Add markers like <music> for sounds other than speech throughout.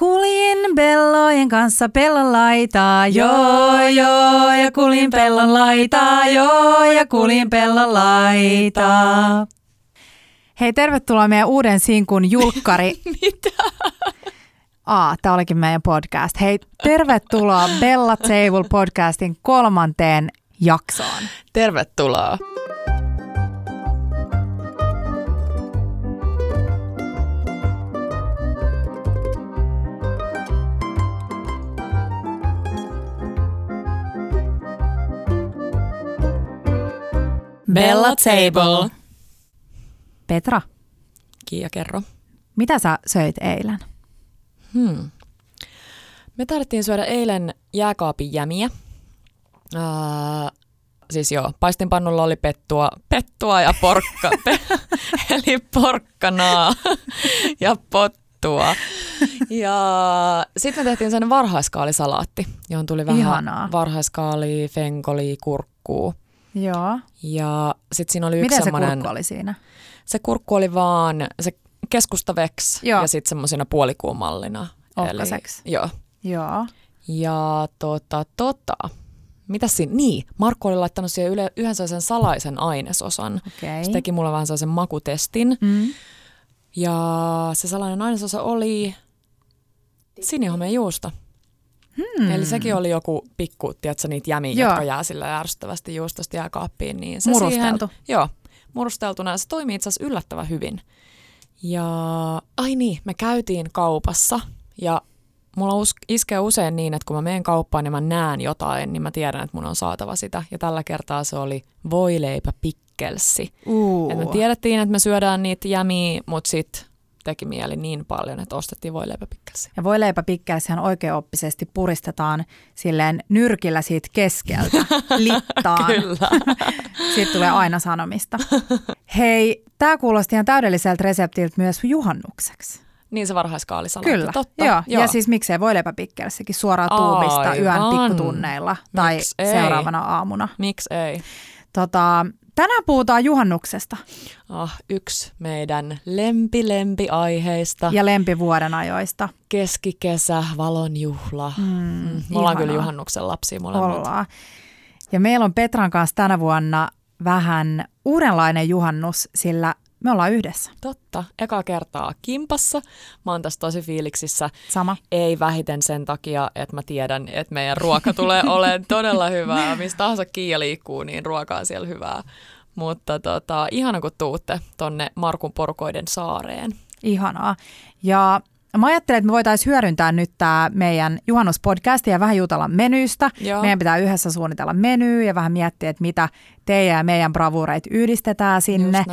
kuljin bellojen kanssa pellon laitaa, joo joo, ja kuljin pellon laitaa, joo, ja kuljin pellon laitaa. Hei, tervetuloa meidän uuden sinkun julkkari. <laughs> Mitä? Aa, tämä olikin meidän podcast. Hei, tervetuloa Bella Table podcastin kolmanteen jaksoon. Tervetuloa. Bella Table. Petra, Kiia, kerro. mitä sä söit eilen? Hmm. Me tarvittiin syödä eilen jääkaapin jämiä. Uh, siis joo, paistinpannulla oli pettua, pettua ja porkka, <laughs> pe, eli porkkanaa ja pottua. Ja sitten me tehtiin sellainen varhaiskaalisalaatti, johon tuli vähän Ihanaa. varhaiskaali, fenkoli, kurkkuu. Joo. Ja sitten siinä oli yksi Miten se semmoinen... kurkku oli siinä? Se kurkku oli vaan se keskustaveks Joo. ja sitten semmoisena puolikuumallina. Ohkaseksi. Joo. Joo. Ja tota, tota, mitä siinä? Niin, Markku oli laittanut siihen yle, yhden sellaisen salaisen ainesosan. Okei. Se teki mulle vähän sellaisen makutestin. Mm. Ja se salainen ainesosa oli sinihomeen juusto. Hmm. Eli sekin oli joku pikku, tiedätkö, niitä jämiä, Joo. jotka jää sillä ärsyttävästi juustosta jääkaappiin. Niin se Murusteltu. Siihen, joo, murusteltuna. Se toimii itse asiassa yllättävän hyvin. Ja ai niin, me käytiin kaupassa ja mulla us- iskee usein niin, että kun mä menen kauppaan ja mä näen jotain, niin mä tiedän, että mun on saatava sitä. Ja tällä kertaa se oli voileipä pikkelsi. Uh. Et me tiedettiin, että me syödään niitä jämiä, mutta sitten teki mieli niin paljon, että ostettiin voileipä pikkelsi. Ja voileipäpikkelsihän oikeaoppisesti puristetaan silleen nyrkillä siitä keskeltä <laughs> littaan. Kyllä. <laughs> Siitä tulee aina sanomista. Hei, tämä kuulosti ihan täydelliseltä reseptiltä myös juhannukseksi. Niin se varhaiskaalisalaatti. Kyllä, Totta. joo. Ja siis miksei voileipäpikkelsikin suoraan tuubista yön Aivan. pikkutunneilla tai Miks ei? seuraavana aamuna. Miksi ei? Tota, tänään puhutaan juhannuksesta Ah, yksi meidän lempi-lempi-aiheista. ja lempivuoden ajoista. Keskikesä, valonjuhla. Mm, Mm, me ollaan kyllä juhannuksen lapsia molemmat. Ollaan. Ja meillä on Petran kanssa tänä vuonna vähän uudenlainen juhannus, sillä me ollaan yhdessä. Totta. Eka kertaa kimpassa. Mä oon tässä tosi fiiliksissä. Sama. Ei vähiten sen takia, että mä tiedän, että meidän ruoka tulee <laughs> olemaan todella hyvää. Mistä tahansa Kiia liikkuu, niin ruoka on siellä hyvää. Mutta tota, ihana kun tuutte tonne Markun porukoiden saareen. Ihanaa. Ja mä ajattelen, että me voitaisiin hyödyntää nyt tämä meidän juhannuspodcast ja vähän jutella menystä. Joo. Meidän pitää yhdessä suunnitella menyä ja vähän miettiä, että mitä teidän ja meidän bravuureit yhdistetään sinne.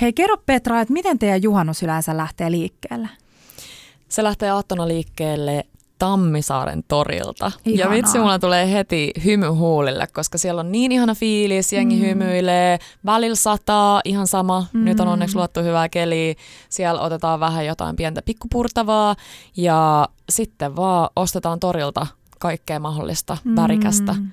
Hei, kerro Petra, että miten teidän juhannus yleensä lähtee liikkeelle? Se lähtee aattona liikkeelle Tammisaaren torilta. Ihanaa. Ja vitsi, mulla tulee heti hymy huulille, koska siellä on niin ihana fiilis, jengi mm. hymyilee, välillä sataa, ihan sama. Mm. Nyt on onneksi luottu hyvää keliä. Siellä otetaan vähän jotain pientä pikkupurtavaa ja sitten vaan ostetaan torilta kaikkea mahdollista värikästä. Mm.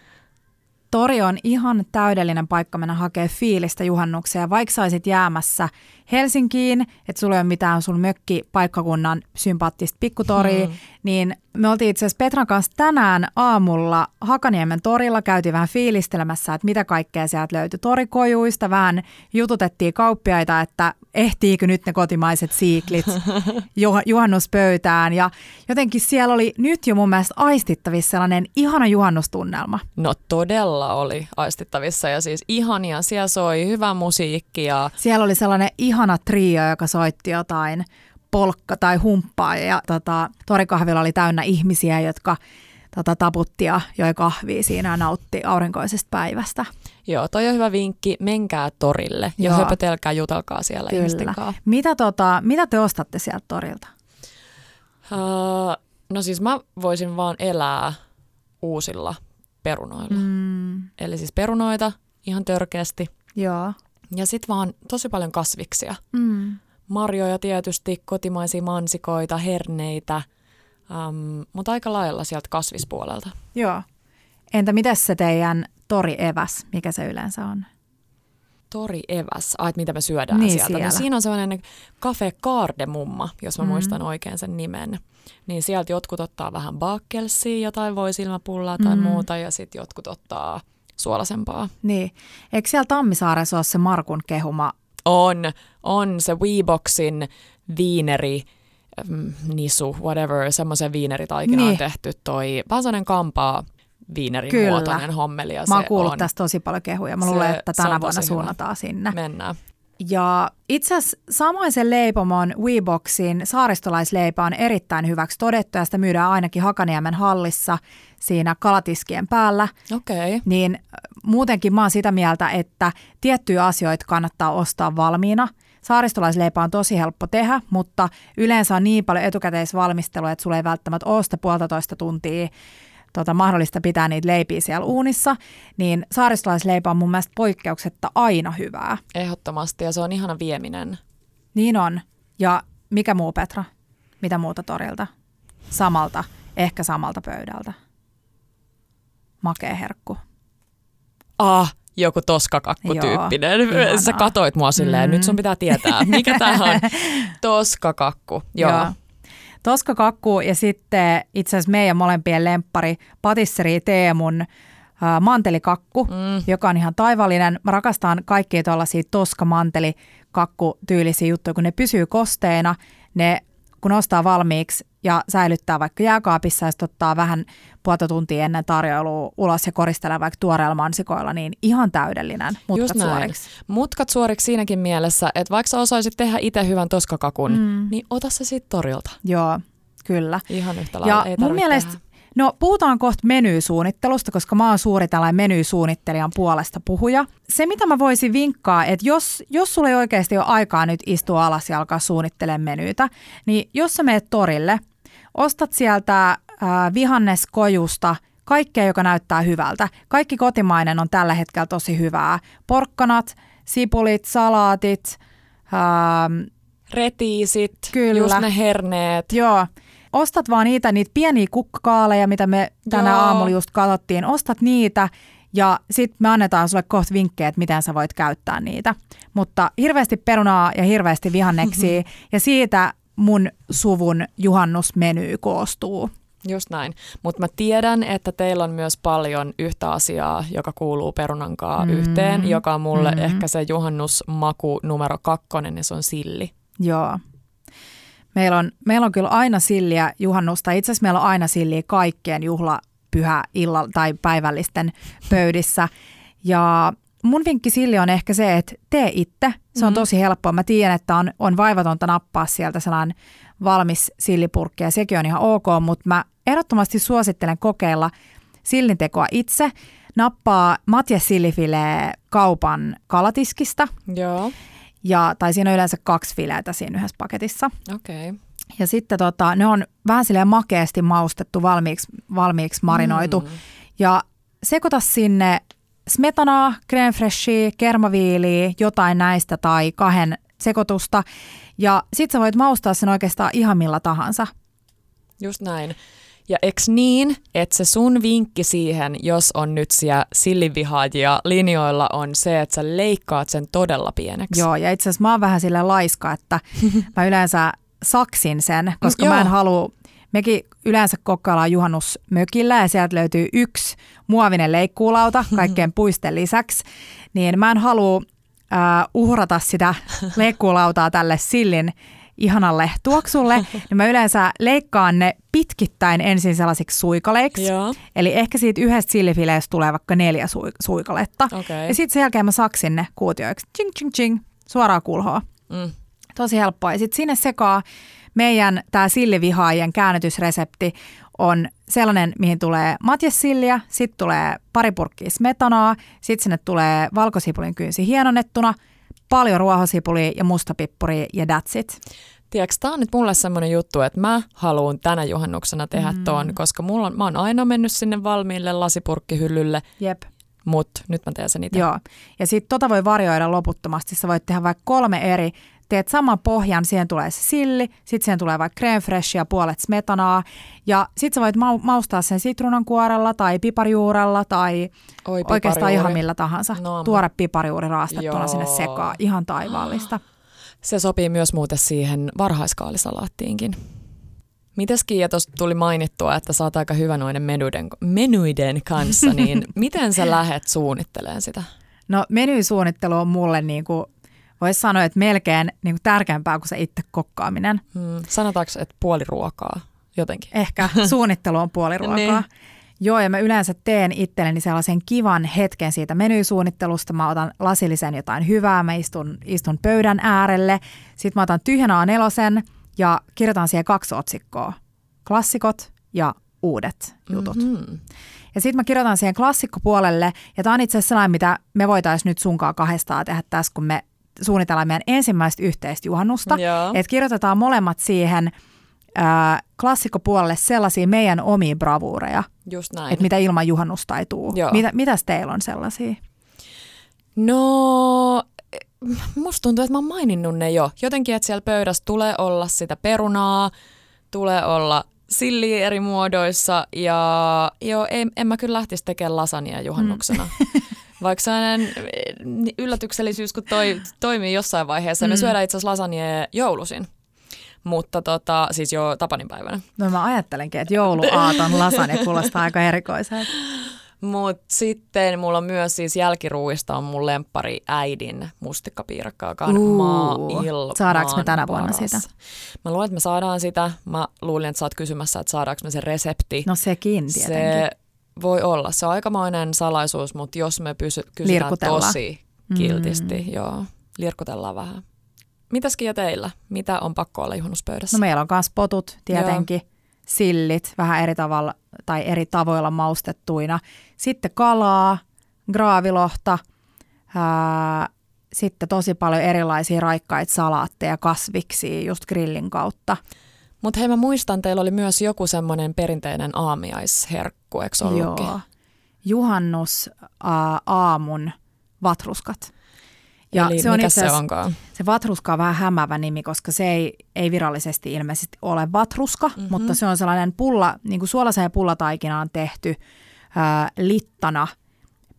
Tori on ihan täydellinen paikka mennä hakea fiilistä juhannukseen. Vaikka saisit jäämässä Helsinkiin, että sulla ei ole mitään sun mökkipaikkakunnan sympaattista pikkutoria, Hmm. niin me oltiin itse asiassa Petran kanssa tänään aamulla Hakaniemen torilla, käytiin vähän fiilistelemässä, että mitä kaikkea sieltä löytyi torikojuista, vähän jututettiin kauppiaita, että ehtiikö nyt ne kotimaiset siiklit <laughs> juh- juhannuspöytään ja jotenkin siellä oli nyt jo mun mielestä aistittavissa sellainen ihana juhannustunnelma. No todella oli aistittavissa ja siis ihania, siellä soi hyvä musiikki ja Siellä oli sellainen ihana trio, joka soitti jotain polkka tai humppaa ja tota, torikahvilla oli täynnä ihmisiä, jotka tota, taputti ja joi kahvia siinä ja nautti aurinkoisesta päivästä. Joo, toi on hyvä vinkki. Menkää torille ja Joo. höpötelkää, jutelkaa siellä ihmisten Kyllä. kanssa. Mitä, tota, mitä te ostatte sieltä torilta? Uh, no siis mä voisin vaan elää uusilla perunoilla. Mm, Eli siis perunoita ihan törkeästi. joo. Ja sit vaan tosi paljon kasviksia. Mm. Marjoja tietysti, kotimaisia mansikoita, herneitä, um, mutta aika lailla sieltä kasvispuolelta. Joo. Entä miten se teidän tori eväs, mikä se yleensä on? tori eväs, ai, että mitä me syödään Niin, sieltä. siellä. Niin siinä on sellainen Cafe Cardemumma, jos mä Mm. muistan oikein sen nimen. Niin sieltä jotkut ottaa vähän bakkelsia, jotain voi silmäpullaa tai Mm. muuta, ja sitten jotkut ottaa suolasempaa. Niin. Eikö siellä Tammisaaressa ole se Markun kehuma? On, on se Weeboxin viineri, mm, nisu, whatever, semmoisen viineritaikinaan Niin. tehty toi, vähän sellainen kampaa viinerin Kyllä. muotoinen hommeli. Ja Mä oon se kuullut on. tästä tosi paljon kehuja. Mä Se- luulen, että tänä on vuonna hyvä. suunnataan sinne. Mennään. Ja itse asiassa samoin se leipomon Weeboxin saaristolaisleipä on erittäin hyväksi todettu ja sitä myydään ainakin Hakaniemen hallissa siinä kalatiskien päällä. Okay. Niin muutenkin mä oon sitä mieltä, että tiettyjä asioita kannattaa ostaa valmiina. Saaristolaisleipä on tosi helppo tehdä, mutta yleensä on niin paljon etukäteisvalmistelua, että sulla ei välttämättä ole sitä puolitoista tuntia tota, mahdollista pitää niitä leipiä siellä uunissa, niin saaristolaisleipä on mun mielestä poikkeuksetta aina hyvää. Ehdottomasti, ja se on ihana vieminen. Niin on. Ja mikä muu Petra? Mitä muuta torilta? Samalta, ehkä samalta pöydältä. Makea herkku. Ah, joku toskakakku-tyyppinen. Joo. Sä katoit mua silleen, Mm. nyt sun pitää tietää, mikä tää on. <laughs> Toskakakku, joo. joo. Toskakakku ja sitten itse asiassa meidän molempien lemppari Patisseri Teemun äh, mantelikakku, Mm. joka on ihan taivallinen. Mä rakastan kaikkia tuollaisia toskamantelikakku tyylisiä juttuja, kun ne pysyy kosteena, ne kun ostaa valmiiksi ja säilyttää vaikka jääkaapissa ja sitten ottaa vähän puolta tuntia ennen tarjoilua ulos ja koristelee vaikka tuoreella mansikoilla, niin ihan täydellinen mutkat Just näin. suoriksi. Mutkat suoriksi siinäkin mielessä, että vaikka sä osaisit tehdä itse hyvän toskakakun, Mm. niin ota se siitä torilta. Joo, kyllä. Ihan yhtä Ja lailla. Ei mun mielestä, tehdä. No puhutaan kohta menysuunnittelusta, koska mä oon suuri tällainen menysuunnittelijan puolesta puhuja. Se, mitä mä voisin vinkkaa, että jos, jos sulla ei oikeasti ole aikaa nyt istua alas ja alkaa suunnittelemaan menyytä, niin jos sä meet torille, ostat sieltä äh, vihanneskojusta kaikkea, joka näyttää hyvältä. Kaikki kotimainen on tällä hetkellä tosi hyvää. Porkkanat, sipulit, salaatit, ähm, Retiisit, Kyllä. just ne herneet. Joo. Ostat vaan niitä, niitä pieniä kukkakaaleja, mitä me tänä Joo. aamulla just katsottiin. Ostat niitä ja sitten me annetaan sulle kohta vinkkejä, että miten sä voit käyttää niitä. Mutta hirveästi perunaa ja hirveästi vihanneksia <laughs> ja siitä mun suvun juhannusmeny koostuu. Just näin. Mutta mä tiedän, että teillä on myös paljon yhtä asiaa, joka kuuluu perunankaa Mm. mm. yhteen, joka on mulle Mm. mm. ehkä se juhannusmaku numero kakkonen, niin se on silli. Joo. Meillä on, meillä on kyllä aina silliä juhannusta. Itse asiassa meillä on aina silliä kaikkien juhlapyhä illalla tai päivällisten pöydissä. Ja mun vinkki silli on ehkä se, että tee itse. Se on Mhm. tosi helppoa. Mä tiedän, että on, on vaivatonta nappaa sieltä sellainen valmis sillipurkki ja sekin on ihan ok, mutta mä ehdottomasti suosittelen kokeilla sillintekoa itse. Nappaa Matje Sillifilee kaupan kalatiskista Joo, ja, tai siinä on yleensä kaksi fileitä siinä yhdessä paketissa. okei. Okay. Ja sitten tota, ne on vähän silleen makeasti maustettu, valmiiksi, valmiiksi marinoitu. Mm. Ja sekoita sinne smetanaa, creme freshia, kermaviiliä, jotain näistä tai kahden sekoitusta. Ja sit sä voit maustaa sen oikeastaan ihan millä tahansa. Just näin. Ja eks niin, että se sun vinkki siihen, jos on nyt siellä sillivihaajia linjoilla, on se, että sä leikkaat sen todella pieneksi. Joo, ja itse asiassa mä oon vähän sille laiska, että <laughs> mä yleensä saksin sen, koska Joo. mä en halua, mekin yleensä kokkaillaan juhannusmökillä ja sieltä löytyy yksi muovinen leikkuulauta <laughs> kaikkeen puisten lisäksi, niin mä en halua äh, uhrata sitä <laughs> leikkuulautaa tälle sillin ihanalle tuoksulle, <laughs> niin mä yleensä leikkaan ne pitkittäin ensin sellaisiksi suikaleiksi. Joo, Eli ehkä siitä yhdestä sillifileestä tulee vaikka neljä sui- suikaletta. okei. Ja sitten sen jälkeen mä saksin ne kuutioiksi. Ching, ching, ching. Suoraan kulhoa. Mm. Tosi helppoa. Ja sitten sinne sekaa meidän tämä sillivihaajien käännötysresepti on sellainen, mihin tulee matjessilliä, sitten tulee pari purkkia smetanaa, sitten sinne tulee valkosipulin kynsi hienonnettuna, paljon ruohosipulia ja mustapippuria ja that's it. Tiedätkö, tää on nyt mulle semmoinen juttu, että mä haluan tänä juhannuksena tehdä Mm. ton, koska mulla on, mä oon aina mennyt sinne valmiille lasipurkkihyllylle, Jep. mutta nyt mä teen sen itse. Joo. Ja sitten tota voi varjoida loputtomasti. Sä voit tehdä vaikka kolme eri teet saman pohjan, siihen tulee se silli, sitten siihen tulee vaikka creme freshia, puolet smetanaa ja sitten sä voit ma- maustaa sen sitruunankuorella tai piparjuurella tai Oi, oikeastaan ihan millä tahansa. No, Tuore piparjuuri raastettuna Joo. sinne sekaan, ihan taivaallista. Se sopii myös muuten siihen varhaiskaalisalaattiinkin. Mites Kiia, tuossa tuli mainittua, että oot aika hyvä noiden menuiden, menuiden kanssa, niin <laughs> miten sä lähet suunnittelemaan sitä? No menysuunnittelu on mulle niin kuin, voisi sanoa, että melkein niin kuin tärkeämpää kuin se itse kokkaaminen. Hmm, sanotaanko, että puoli ruokaa jotenkin? Ehkä suunnittelu on puoliruokaa. <laughs> Niin. Joo, ja mä yleensä teen itselleni sellaisen kivan hetken siitä menysuunnittelusta. Mä otan lasillisen jotain hyvää, mä istun, istun pöydän äärelle. Sitten mä otan tyhjän A4 ja kirjoitan siihen kaksi otsikkoa. Klassikot ja uudet jutut. Mm-hmm. Ja sitten mä kirjoitan siihen klassikkopuolelle, ja tämä on itse asiassa sellainen, mitä me voitaisiin nyt sunkaan kahdestaan tehdä tässä, kun me suunnitellaan meidän ensimmäistä yhteistä juhannusta. Joo. Että kirjoitetaan molemmat siihen ää, klassikkopuolelle sellaisia meidän omia bravuureja, Just näin. että mitä ilman juhannusta ei tule. Joo. Mitä, mitäs teillä on sellaisia? No, musta tuntuu, että mä oon maininnut ne jo. Jotenkin, että siellä pöydässä tulee olla sitä perunaa, tulee olla silliä eri muodoissa ja joo, en, en mä kyllä lähtisi tekemään lasania juhannuksena. Mm. <laughs> Vaikka sellainen eh, yllätyksellisyys, kun toi, toimii jossain vaiheessa. Mm. Me syödään itse asiassa lasania joulusin, mutta tota, siis jo tapaninpäivänä. No mä ajattelenkin, että jouluaaton lasagne kuulostaa aika erikoiselta. Mutta sitten mulla on myös siis jälkiruuista on mun lemppari äidin mustikkapiirakka, joka on maailman Saadaanko me tänä vuonna paras. sitä? Mä luulen, että me saadaan sitä. Mä luulin, että sä oot kysymässä, että saadaanko me se resepti. No sekin tietenkin. se voi olla. Se on aikamoinen salaisuus, mutta jos me pysy, kysytään tosi kiltisti, mm. joo, lirkutellaan vähän. Mitäs Kiia teillä? Mitä on pakko olla juhannuspöydässä? No meillä on myös potut tietenkin, sillit vähän eri tavalla tai eri tavoilla maustettuina. Sitten kalaa, graavilohta, ää, sitten tosi paljon erilaisia raikkaita salaatteja, kasviksia just grillin kautta. Mutta hei, mä muistan, teillä oli myös joku semmoinen perinteinen aamiaisherkku, eikö ollutkin? Joo. Juhannus ää, aamun vatruskat. Ja Eli se on mikä se onkaan? Se vatruska on vähän hämävä nimi, koska se ei, ei virallisesti ilmeisesti ole vatruska, Mhm. mm-hmm. mutta se on sellainen pulla, niin kuin suolaiseen pullataikinaan tehty ää, littana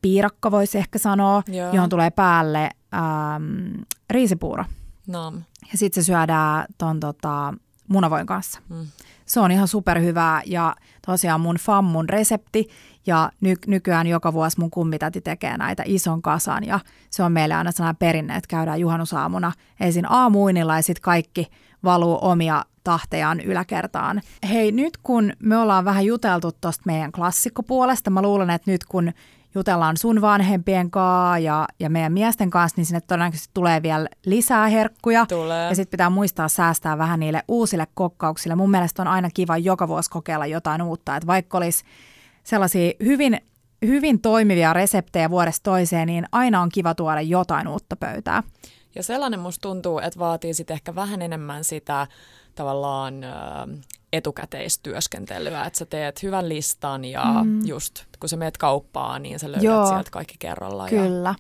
piirakka, voisi ehkä sanoa, Joo. johon tulee päälle äm, riisipuuro. Nam. Ja sitten se syödään ton tota, munavoin kanssa. Mm. Se on ihan superhyvää ja tosiaan mun fammun resepti ja ny- nykyään joka vuosi mun kummitäti tekee näitä ison kasan ja se on meille aina sellainen perinne, että käydään juhannusaamuna ensin aamuinilla ja sitten kaikki valuu omia tahtejaan yläkertaan. Hei, nyt kun me ollaan vähän juteltu tuosta meidän klassikkopuolesta, mä luulen, että nyt kun jutellaan sun vanhempien kanssa ja, ja meidän miesten kanssa, niin sinne todennäköisesti tulee vielä lisää herkkuja. Tulee. Ja sitten pitää muistaa säästää vähän niille uusille kokkauksille. Mun mielestä on aina kiva joka vuosi kokeilla jotain uutta. Että vaikka olisi sellaisia hyvin, hyvin toimivia reseptejä vuodesta toiseen, niin aina on kiva tuoda jotain uutta pöytää. Ja sellainen musta tuntuu, että vaatii sitten ehkä vähän enemmän sitä tavallaan etukäteistyöskentelyä, että sä teet hyvän listan ja mm. just kun sä meet kauppaan, niin sä löydät Joo. sieltä kaikki kerralla. Ja... Kyllä.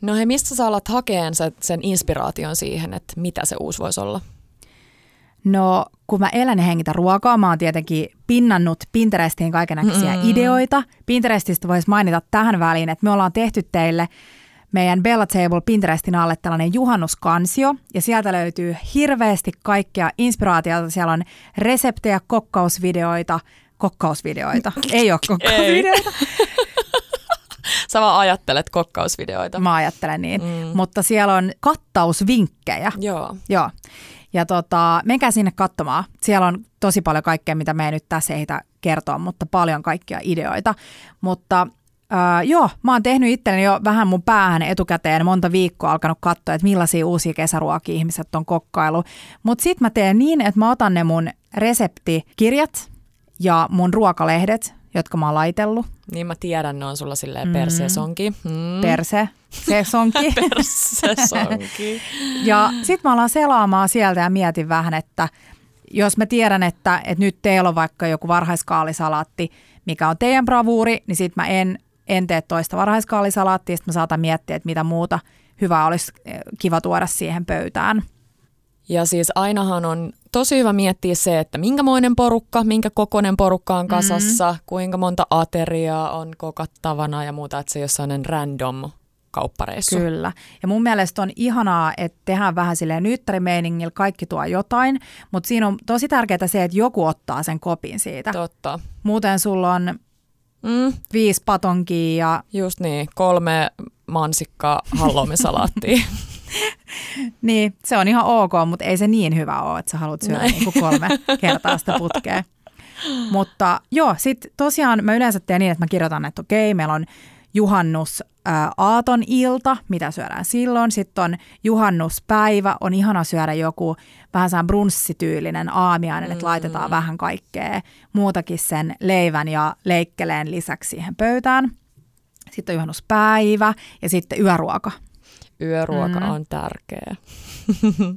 No hei, mistä sä alat hakeen sen, inspiraation siihen, että mitä se uusi voisi olla? No, kun mä elän ja hengitän ruokaa, mä oon tietenkin pinnannut Pinterestiin kaikenlaisia Mm-mm. ideoita. Pinterestistä voisi mainita tähän väliin, että me ollaan tehty teille meidän Bella Table Pinterestin alle tällainen juhannuskansio, ja sieltä löytyy hirveästi kaikkea inspiraatiota. Siellä on reseptejä, kokkausvideoita, kokkausvideoita, ei ole kokkausvideoita, <laughs> Sä vaan ajattelet kokkausvideoita. mä ajattelen niin, Mm. mutta siellä on kattausvinkkejä. Joo. Joo. Ja tota, menkää sinne katsomaan. Siellä on tosi paljon kaikkea, mitä me ei nyt tässä ehditä kertoa, mutta paljon kaikkia ideoita. Mutta äh, joo, mä oon tehnyt itselleni jo vähän mun päähän etukäteen monta viikkoa alkanut katsoa, että millaisia uusia kesäruokia ihmiset on kokkailu. Mutta sit mä teen niin, että mä otan ne mun reseptikirjat ja mun ruokalehdet, jotka mä oon laitellut. Niin mä tiedän, ne on sulla silleen persesonki. Mm. Perse, sesonki. <laughs> persesonki. Ja sitten mä alan selaamaan sieltä ja mietin vähän, että jos mä tiedän, että, että nyt teillä on vaikka joku varhaiskaalisalaatti, mikä on teidän bravuuri, niin sitten mä en, en tee toista varhaiskaalisalaattia, sitten mä saatan miettiä, että mitä muuta hyvä olisi eh, kiva tuoda siihen pöytään. Ja siis ainahan on tosi hyvä miettiä se, että minkämoinen porukka, minkä kokoinen porukka on kasassa, mm-hmm. kuinka monta ateriaa on kokattavana ja muuta, että se ei ole sellainen random kauppareissu. Kyllä. Ja mun mielestä on ihanaa, että tehdään vähän silleen nyttärimeiningillä, kaikki tuo jotain, mutta siinä on tosi tärkeää se, että joku ottaa sen kopin siitä. Totta. Muuten sulla on mm. viisi patonkia ja... Just niin, kolme mansikkaa halloumisalaattia. <laughs> niin, se on ihan ok, mutta ei se niin hyvä ole, että sä haluat syödä niin kuin kolme kertaa sitä putkea. <laughs> Mutta joo, sitten tosiaan mä yleensä teen niin, että mä kirjoitan, että okei, meillä on juhannus ää, aaton ilta, mitä syödään silloin. Sitten on juhannuspäivä, on ihana syödä joku vähän saan brunssityylinen aamiainen, että laitetaan mm. vähän kaikkea muutakin sen leivän ja leikkeleen lisäksi siihen pöytään. Sitten on juhannuspäivä ja sitten yöruoka. Yöruoka mm. on tärkeä. <laughs>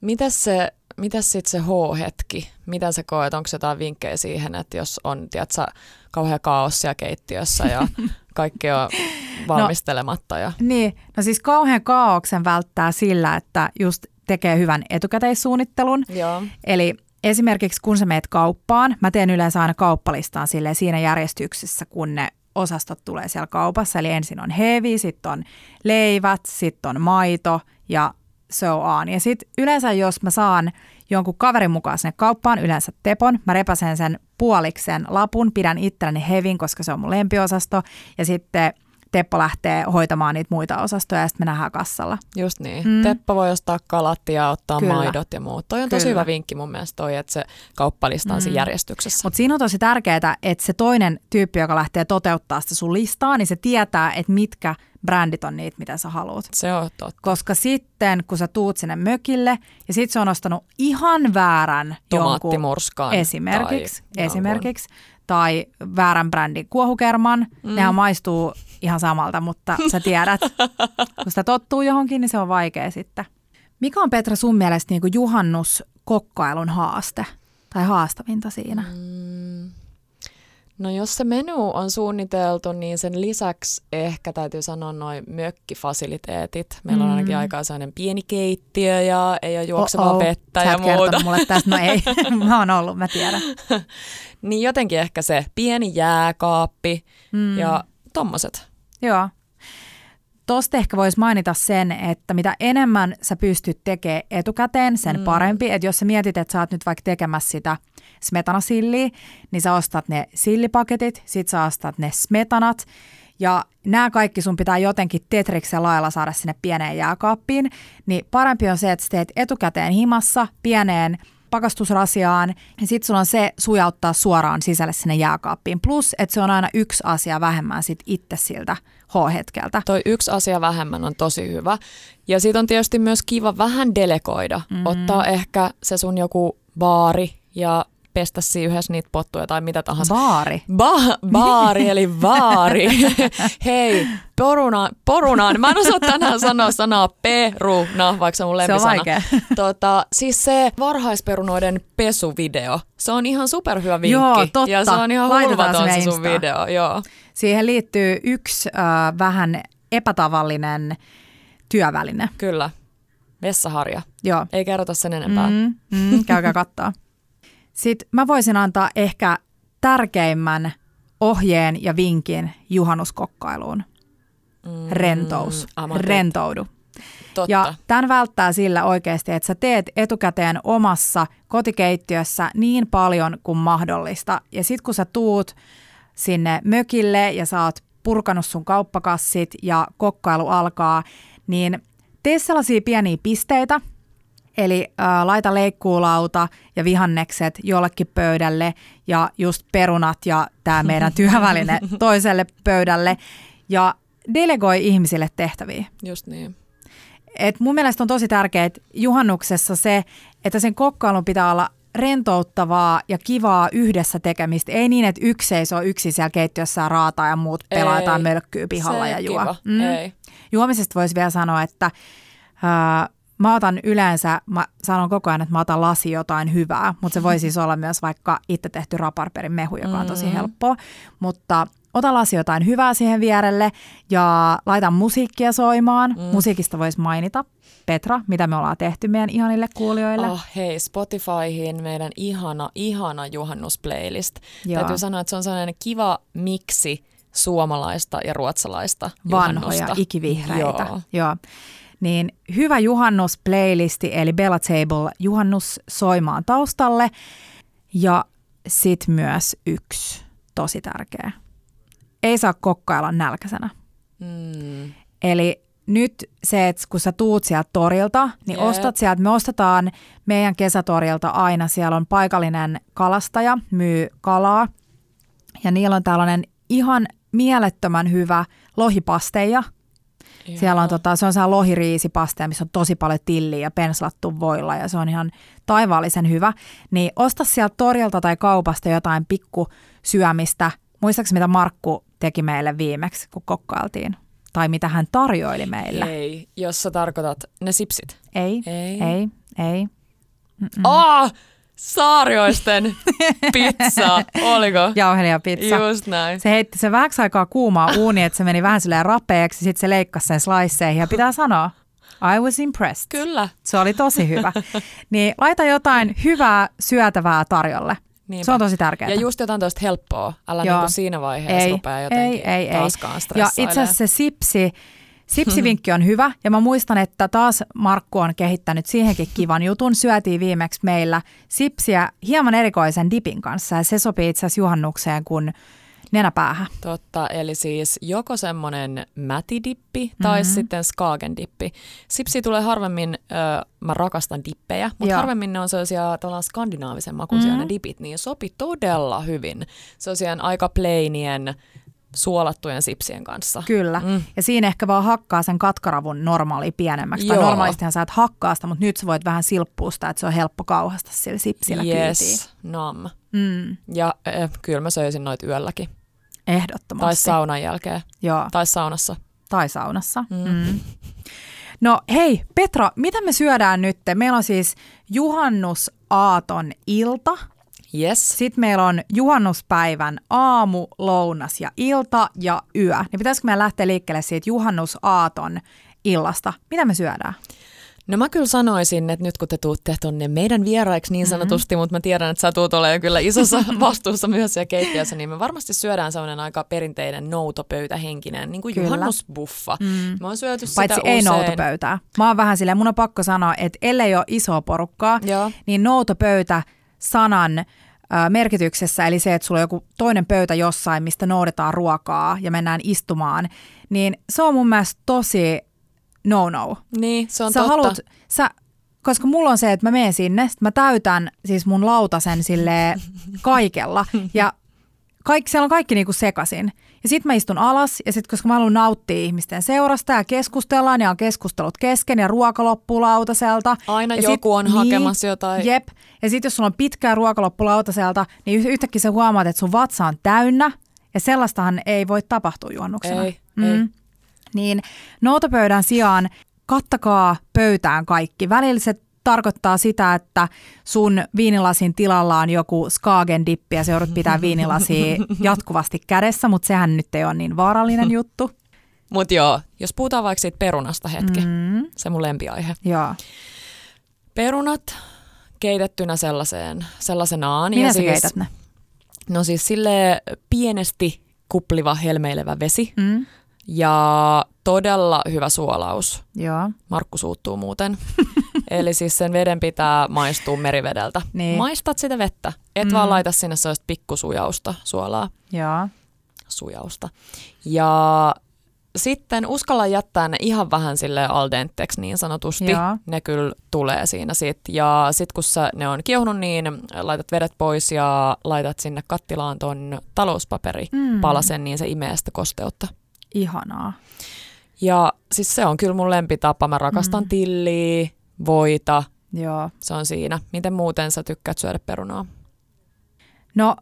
Mitäs se mitäs sitten se H-hetki? Mitä sä koet? Onko jotain vinkkejä siihen, että jos on, tiedätkö, kauhea kaossia keittiössä ja <laughs> kaikki on no, valmistelematta? Ja... No, niin, no siis kauhean kaauksen välttää sillä, että just tekee hyvän etukäteissuunnittelun. Joo. Eli esimerkiksi kun sä meet kauppaan, mä teen yleensä aina kauppalistaan sille siinä järjestyksessä, kun ne osastot tulee siellä kaupassa. Eli ensin on hevi, sitten on leivät, sitten on maito ja so on. Ja sitten yleensä jos mä saan jonkun kaverin mukaan sinne kauppaan, yleensä Tepon, mä repäsen sen puoliksen lapun, pidän itselleni hevin, koska se on mun lempiosasto. Ja sitten Teppo lähtee hoitamaan niitä muita osastoja ja sitten me nähdään kassalla. Just niin. Mm. Teppo voi ostaa kalat ja ottaa Kyllä. maidot ja muut. Toi on Kyllä. tosi hyvä vinkki mun mielestä toi, että se kauppalista on mm. järjestyksessä. Mutta siinä on tosi tärkeää, että se toinen tyyppi, joka lähtee toteuttaa sitä sun listaa, niin se tietää, että mitkä brändit on niitä, mitä sä haluat. Se on totta. Koska sitten, kun sä tuut sinne mökille ja sit se on ostanut ihan väärän jonkun esimerkiksi, tai esimerkiksi tai väärän brändin kuohukerman, mm. nehän maistuu ihan samalta, mutta sä tiedät, <laughs> kun sitä tottuu johonkin, niin se on vaikea sitten. Mikä on Petra sun mielestä niin kuin juhannuskokkailun haaste tai haastavinta siinä? Mm. No jos se menu on suunniteltu, niin sen lisäksi ehkä täytyy sanoa noin mökkifasiliteetit. Meillä on ainakin mm. aika sellainen pieni keittiö ja ei ole juoksevaa Oh-oh. vettä Sä ja muuta. mulle tästä, no ei, <laughs> <laughs> mä oon ollut, mä tiedän. niin jotenkin ehkä se pieni jääkaappi mm. ja tommoset. Joo. Tuosta ehkä voisi mainita sen, että mitä enemmän sä pystyt tekemään etukäteen, sen mm. parempi. Että jos sä mietit, että sä oot nyt vaikka tekemässä sitä smetanasilliä, niin sä ostat ne sillipaketit, sit sä ostat ne smetanat. Ja nämä kaikki sun pitää jotenkin Tetriksen lailla saada sinne pieneen jääkaappiin. Niin parempi on se, että sä teet etukäteen himassa pieneen pakastusrasiaan ja sitten sulla on se sujauttaa suoraan sisälle sinne jääkaappiin. Plus, että se on aina yksi asia vähemmän sit itse siltä H-hetkeltä. Toi yksi asia vähemmän on tosi hyvä. Ja siitä on tietysti myös kiva vähän delegoida. Mm. Ottaa ehkä se sun joku baari ja pestä siinä yhdessä niitä pottuja tai mitä tahansa. Baari? Ba- baari eli vaari. <laughs> Hei, poruna, porunaan. Mä en osaa tänään sanoa sanaa peruna, vaikka se on mun lempisana. Se on vaikea. <laughs> Tota, siis se varhaisperunoiden pesuvideo, se on ihan superhyvä vinkki. Joo, totta. Ja se on ihan hulvaton se sun video. Joo. Siihen liittyy yksi äh, vähän epätavallinen työväline. Kyllä. Vessaharja. Joo. Ei kerrota sen enempää. Mm, mm, käykää katsoa. Sitten mä voisin antaa ehkä tärkeimmän ohjeen ja vinkin juhannuskokkailuun. Mm, Rentous. Rentoudu. Totta. Ja tämän välttää sillä oikeasti, että sä teet etukäteen omassa kotikeittiössä niin paljon kuin mahdollista. Ja sitten kun sä tuut sinne mökille ja sä oot purkanut sun kauppakassit ja kokkailu alkaa, niin tee sellaisia pieniä pisteitä, Eli äh, laita leikkuulauta ja vihannekset jollekin pöydälle ja just perunat ja tämä meidän <laughs> työväline toiselle pöydälle ja delegoi ihmisille tehtäviä. Just niin. Et mun mielestä on tosi tärkeää juhannuksessa se, että sen kokkailun pitää olla rentouttavaa ja kivaa yhdessä tekemistä. Ei niin, että yksi seisoo yksin siellä keittiössä raataa ja muut pelaa mölkkyy pihalla ja juo. Mm. Ei. Juomisesta voisi vielä sanoa, että äh, Mä otan yleensä, mä sanon koko ajan, että mä otan lasi jotain hyvää, mutta se voi siis olla myös vaikka itse tehty raparperin mehu, joka on tosi mm. helppoa. Mutta ota lasi jotain hyvää siihen vierelle ja laita musiikkia soimaan. Mm. Musiikista voisi mainita. Petra, mitä me ollaan tehty meidän ihanille kuulijoille. Oh hei, Spotifyhin meidän ihana, ihana juhannusplaylist. Joo. Täytyy sanoa, että se on sellainen kiva miksi suomalaista ja ruotsalaista Vanhoja, juhannusta. ikivihreitä. Joo. Joo. Niin hyvä juhannusplaylisti, eli Bella Table juhannus soimaan taustalle. Ja sit myös yksi tosi tärkeä. Ei saa kokkailla nälkäisenä. Mm. Eli nyt se, että kun sä tuut sieltä torilta, niin Jep. ostat sieltä, me ostetaan meidän kesätorilta aina, siellä on paikallinen kalastaja, myy kalaa, ja niillä on tällainen ihan mielettömän hyvä lohipasteja. Siellä on tota, se on sellainen lohiriisipasteja, missä on tosi paljon tilliä ja penslattu voilla ja se on ihan taivaallisen hyvä. Niin osta sieltä torilta tai kaupasta jotain pikku syömistä. Muistaakseni mitä Markku teki meille viimeksi, kun kokkailtiin? Tai mitä hän tarjoili meille? Ei, jos sä tarkoitat ne sipsit. Ei, Ei. ei, ei. Mm. Oh, Saarioisten <laughs> pizza, oliko? Jauhelijapizza. Just näin. Se heitti se vähäksi aikaa kuumaa uuni, että se meni vähän silleen rapeaksi, sitten se leikkasi sen sliceihin ja pitää sanoa, I was impressed. Kyllä. Se oli tosi hyvä. <laughs> Niin laita jotain hyvää syötävää tarjolle. Niinpä. Se on tosi tärkeää. Ja just jotain toista helppoa. Älä Joo. niinku siinä vaiheessa ei, rupea jotenkin ei, ei, ei. taaskaan Ja itse asiassa se sipsi, sipsivinkki on hyvä. Ja mä muistan, että taas Markku on kehittänyt siihenkin kivan jutun. Syötiin viimeksi meillä sipsiä hieman erikoisen dipin kanssa. Ja se sopii itse asiassa juhannukseen kuin nenäpäähän. Totta, eli siis joko semmoinen mätidippi tai Mhm. sitten skagendippi. Sipsi tulee harvemmin, ö, mä rakastan dippejä, mutta Joo. harvemmin ne on sellaisia skandinaavisen makuisia Mhm. ne dipit, niin sopi todella hyvin sellaisien aika plainien suolattujen sipsien kanssa. Kyllä. Mm. Ja siinä ehkä vaan hakkaa sen katkaravun normaali pienemmäksi. Tai Joo. normaalistihan sä et hakkaa sitä, mutta nyt sä voit vähän silppua sitä, että se on helppo kauhasta sillä sipsillä kyytiin. Yes, nam. Mm, Ja äh, kyllä mä söisin noita yölläkin. ehdottomasti. Tai saunan jälkeen. Joo, Tai saunassa. tai saunassa. Mm. Mm. No hei, Petra, mitä me syödään nyt? Meillä on siis juhannusaaton ilta. Yes. Sitten meillä on juhannuspäivän aamu, lounas ja ilta ja yö. Niin pitäisikö meidän lähteä liikkeelle siitä juhannusaaton illasta? Mitä me syödään? No mä kyllä sanoisin, että nyt kun te tuutte tonne meidän vieraiksi niin sanotusti, mm-hmm. mutta mä tiedän, että sä tuut olemaan kyllä isossa <laughs> vastuussa myös siellä keittiössä, niin me varmasti syödään sellainen aika perinteinen noutopöytähenkinen, niin kuin Kyllä. juhannusbuffa. Mm. Mä oon syöty Paitsi sitä ei usein. noutopöytää. Mä oon vähän silleen, mun on pakko sanoa, että ellei ole isoa porukkaa, Joo. niin noutopöytä sanan merkityksessä, eli se, että sulla on joku toinen pöytä jossain, mistä noudetaan ruokaa ja mennään istumaan, niin se on mun mielestä tosi no-no. Niin, se on sä totta. haluat, sä, koska mulla on se, että mä menen sinne, sit mä täytän siis mun lautasen sille <laughs> kaikella ja kaikki, siellä on kaikki niinku sekasin. Ja sitten mä istun alas ja sitten koska mä haluan nauttia ihmisten seurasta ja keskustellaan ja on keskustelut kesken ja ruoka loppuu lautaselta. Aina ja joku on hakemassa jotain. Jep. Ja sitten jos sulla on pitkää ruoka loppu lautaselta, niin yh- yhtäkkiä sä huomaat, että sun vatsa on täynnä ja sellaistahan ei voi tapahtua juonnuksena. Ei, ei. Niin noutopöydän sijaan kattakaa pöytään kaikki. Välillä se tarkoittaa sitä, että sun viinilasin tilalla on joku Skagen dippi ja se joudut pitää viinilasia <laughs> jatkuvasti kädessä, mutta sehän nyt ei ole niin vaarallinen <laughs> juttu. Mutta joo, jos puhutaan vaikka siitä perunasta hetki, mm. Se mun lempiaihe. joo. Perunat keitettynä sellaiseen, sellaisenaan. Miten ja sä siis, keität ne? No siis sille pienesti kupliva helmeilevä vesi Mm, ja todella hyvä suolaus. joo. Markku suuttuu muuten. <laughs> <laughs> Eli siis sen veden pitää maistua merivedeltä. Niin. Maistat sitä vettä, et mm. vaan laita sinne sellaista pikkusujausta, suolaa, Joo. sujausta. Ja sitten uskalla jättää ne ihan vähän sille al denteksi niin sanotusti. Joo. Ne kyllä tulee siinä sit. Ja sit kun sä, ne on kiehunut, niin laitat vedet pois ja laitat sinne kattilaan ton talouspaperipalasen, niin se imee sitä kosteutta. Ihanaa. Ja siis se on kyllä mun lempitapa. Mä rakastan Mm. tilliä, voita, Joo. se on siinä. Miten muuten sä tykkäät syödä perunaa? No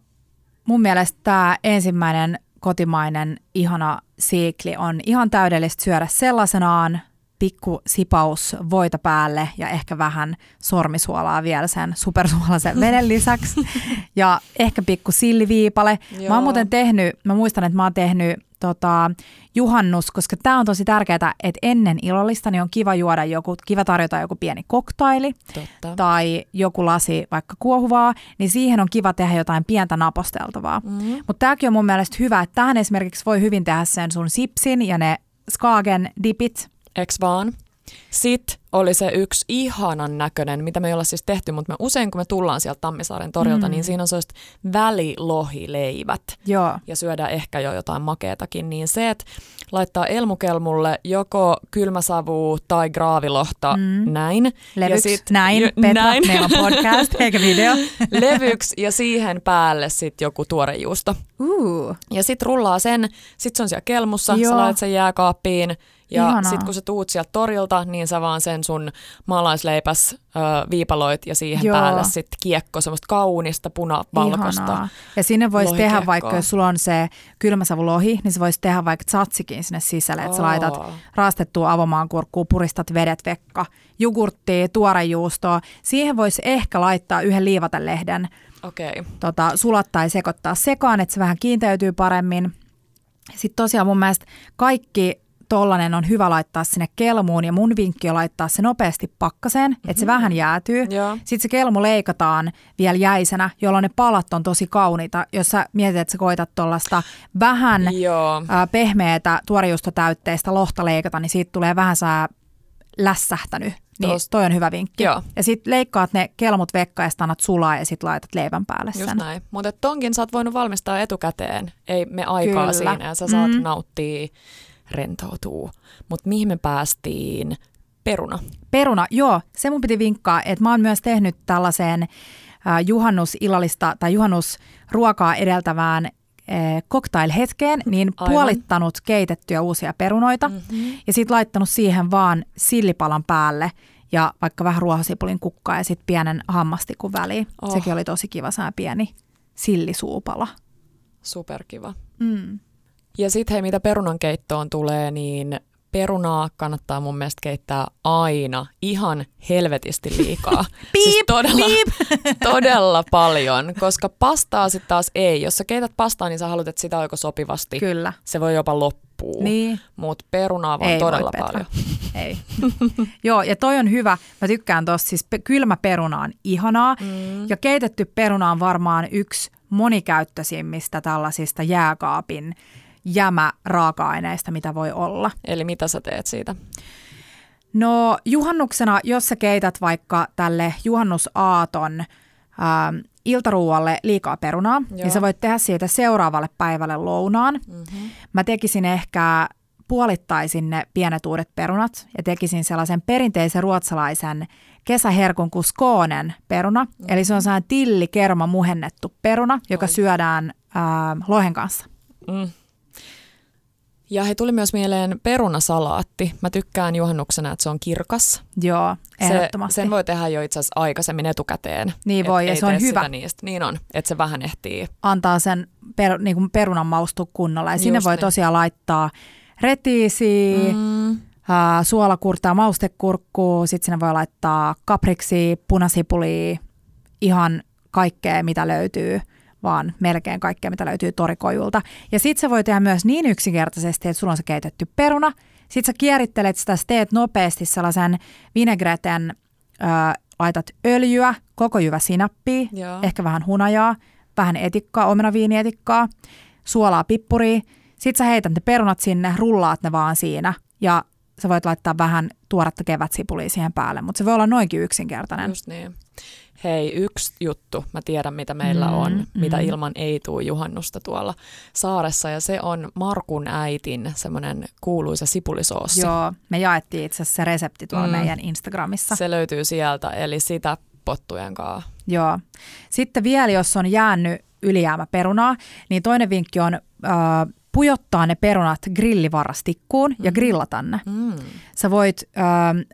mun mielestä tämä ensimmäinen kotimainen ihana siikli on ihan täydellistä syödä sellaisenaan pikku sipaus voita päälle ja ehkä vähän sormisuolaa vielä sen supersuolaisen veden lisäksi. <laughs> ja ehkä pikku silliviipale. Joo. Mä oon muuten tehnyt, mä muistan, että mä oon tehnyt tota, juhannus, koska tämä on tosi tärkeää, että ennen illallista niin on kiva juoda joku, kiva tarjota joku pieni koktaili Totta. tai joku lasi vaikka kuohuvaa, niin siihen on kiva tehdä jotain pientä naposteltavaa. Mm-hmm. Mutta tämäkin on mun mielestä hyvä, että tähän esimerkiksi voi hyvin tehdä sen sun sipsin ja ne Skagen dipit. Eks vaan? Sitten oli se yksi ihanan näköinen, mitä me ei olla siis tehty, mutta me usein kun me tullaan sieltä Tammisaaren torilta, mm. niin siinä on sellaiset välilohileivät. Joo. Ja syödään ehkä jo jotain makeetakin, niin se, että laittaa elmukelmulle joko kylmäsavu tai graavilohta, mm. näin. Levyks, ja sit, näin, jo, Petra, näin. meillä on podcast eikä video. <laughs> Levyks ja siihen päälle sitten joku tuorejuusto. Uh. Ja sitten rullaa sen, sitten se on siellä kelmussa, Joo. sä laitat sen jääkaappiin, ja sitten kun sä tuut sieltä torilta, niin sä vaan sen sun maalaisleipäs ö, viipaloit ja siihen Joo. päälle sitten kiekko, semmoista kaunista punavalkoista. Ja sinne voisi tehdä vaikka, jos sulla on se kylmäsavulohi, niin sä voisi tehdä vaikka tsatsikin sinne sisälle, että sä laitat raastettua avomaankurkkuu, puristat vedet vekka, jogurttia, tuorejuustoa. Siihen voisi ehkä laittaa yhden liivatelehden, okay. tota, sulattaa ja sekoittaa sekaan, että se vähän kiinteytyy paremmin. Sitten tosiaan mun mielestä kaikki tollanen on hyvä laittaa sinne kelmuun ja mun vinkki on laittaa se nopeasti pakkaseen, mm-hmm. että se mhm. vähän jäätyy. Joo. Sitten se kelmu leikataan vielä jäisenä, jolloin ne palat on tosi kauniita. Jos sä mietit, että sä koitat tuollaista vähän Joo. pehmeätä tuorejuustotäytteistä lohta leikata, niin siitä tulee vähän saa lässähtänyt. Niin Tos... toi on hyvä vinkki. Joo. Ja sitten leikkaat ne kelmut vekka ja annat sulaa ja sitten laitat leivän päälle sen. Just näin. Mutta tonkin sä oot voinut valmistaa etukäteen. Ei me aikaa Kyllä. siinä ja sä saat mm. nauttia rentoutuu. Mutta mihin me päästiin? Peruna. Peruna, joo. Se mun piti vinkkaa, että mä oon myös tehnyt tällaiseen juhannusillallista tai juhannusruokaa edeltävään cocktail-hetkeen, niin Aivan. puolittanut keitettyjä uusia perunoita mm-hmm. ja sitten laittanut siihen vaan sillipalan päälle ja vaikka vähän ruohosipulin kukkaa ja sitten pienen hammastikun väliin. Oh. Sekin oli tosi kiva, sää pieni sillisuupala. Superkiva. Mm. Ja sitten hei, mitä perunan keittoon tulee, niin perunaa kannattaa mun mielestä keittää aina ihan helvetisti liikaa. <laughs> piip, siis todella, piip. <laughs> todella paljon, koska pastaa sitten taas ei. Jos sä keität pastaa, niin sä haluat, että sitä on sopivasti. Kyllä. Se voi jopa loppua. Niin. Mutta perunaa vaan ei todella voi, paljon. <laughs> ei. Joo, ja toi on hyvä. Mä tykkään tosta, siis kylmä peruna on ihanaa. Mm. Ja keitetty peruna on varmaan yksi monikäyttöisimmistä tällaisista jääkaapin jämä raaka-aineista, mitä voi olla. Eli mitä sä teet siitä? No juhannuksena, jos sä keität vaikka tälle juhannusaaton ähm, iltaruualle liikaa perunaa, niin Joo. niin sä voit tehdä siitä seuraavalle päivälle lounaan. Mm-hmm. Mä tekisin ehkä puolittaisin ne pienet uudet perunat ja tekisin sellaisen perinteisen ruotsalaisen kesäherkun kuin skoonen peruna. Mm-hmm. Eli se on sellainen tillikerma muhennettu peruna, joka Oi. syödään äh, lohen kanssa. Mm, ja he tuli myös mieleen perunasalaatti. Mä tykkään juhannuksena, että se on kirkas. Joo, ehdottomasti. Se, sen voi tehdä jo itse asiassa aikaisemmin etukäteen. Niin voi, ja se on hyvä. Niistä. Niin on, että se vähän ehtii. Antaa sen per, niin kuin perunan maustu kunnolla. Ja Just sinne voi niin. tosiaan laittaa retiisiä, mm. uh, suolakurtaa, maustekurkkuu, sitten sinne voi laittaa kapriksi, punasipulia, ihan kaikkea, mitä löytyy vaan melkein kaikkea, mitä löytyy torikojulta. Ja sit se voi tehdä myös niin yksinkertaisesti, että sulla on se keitetty peruna, sit sä kierittelet sitä, teet nopeasti sellaisen vinegreten, ö, laitat öljyä, koko jyvä sinappia, Joo. ehkä vähän hunajaa, vähän etikkaa, omenaviinietikkaa, suolaa, pippuria. Sitten sä heität ne perunat sinne, rullaat ne vaan siinä ja sä voit laittaa vähän tuoretta kevätsipulia siihen päälle, mutta se voi olla noinkin yksinkertainen. Just niin hei, yksi juttu, mä tiedän mitä meillä mm, on, mm. mitä ilman ei tule juhannusta tuolla saaressa, ja se on Markun äitin semmoinen kuuluisa sipulisoossi. Joo, me jaettiin itse asiassa se resepti tuolla mm. meidän Instagramissa. Se löytyy sieltä, eli sitä pottujen kanssa. Joo. Sitten vielä, jos on jäänyt ylijäämäperunaa, niin toinen vinkki on... Äh, pujottaa ne perunat grillivarastikkuun mm. ja grillata ne. Mm. Sä voit ö,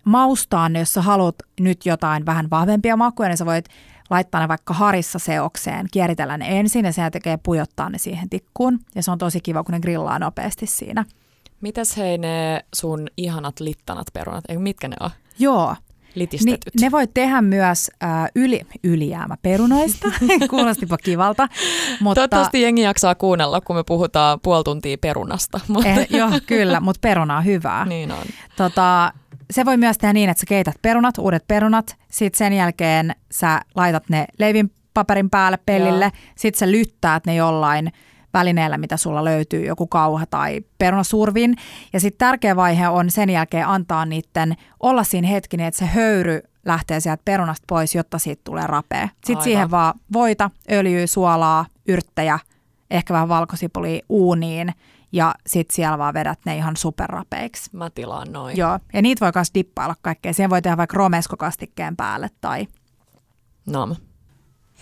maustaa ne, jos sä haluat nyt jotain vähän vahvempia makuja, niin sä voit laittaa ne vaikka harissa seokseen, kieritellä ne ensin ja sen tekee pujottaa ne siihen tikkuun. Ja se on tosi kiva, kun ne grillaa nopeasti siinä. Mitäs hei ne sun ihanat littanat perunat, eikö mitkä ne on? Joo, Litistetyt. Ni, ne voi tehdä myös äh, yli, ylijäämäperunoista, <laughs> kuulostipa kivalta. Mutta, Toivottavasti jengi jaksaa kuunnella, kun me puhutaan puoli tuntia perunasta. <laughs> Mutta eh, joo, kyllä, mutta peruna on hyvää. niin on. Tota, se voi myös tehdä niin, että sä keität perunat, uudet perunat, sitten sen jälkeen sä laitat ne leivinpaperin päälle pellille, sitten sä lyttäät ne jollain välineellä, mitä sulla löytyy, joku kauha tai perunasurvin. Ja sitten tärkeä vaihe on sen jälkeen antaa niiden olla siinä hetki, niin että se höyry lähtee sieltä perunasta pois, jotta siitä tulee rapea. Sitten Aivan. siihen vaan voita, öljyä, suolaa, yrttejä, ehkä vähän valkosipulia uuniin ja sitten siellä vaan vedät ne ihan superrapeiksi. Mä tilaan noin. Joo, ja niitä voi myös dippailla kaikkea. Siihen voi tehdä vaikka romeskokastikkeen päälle tai... Nam.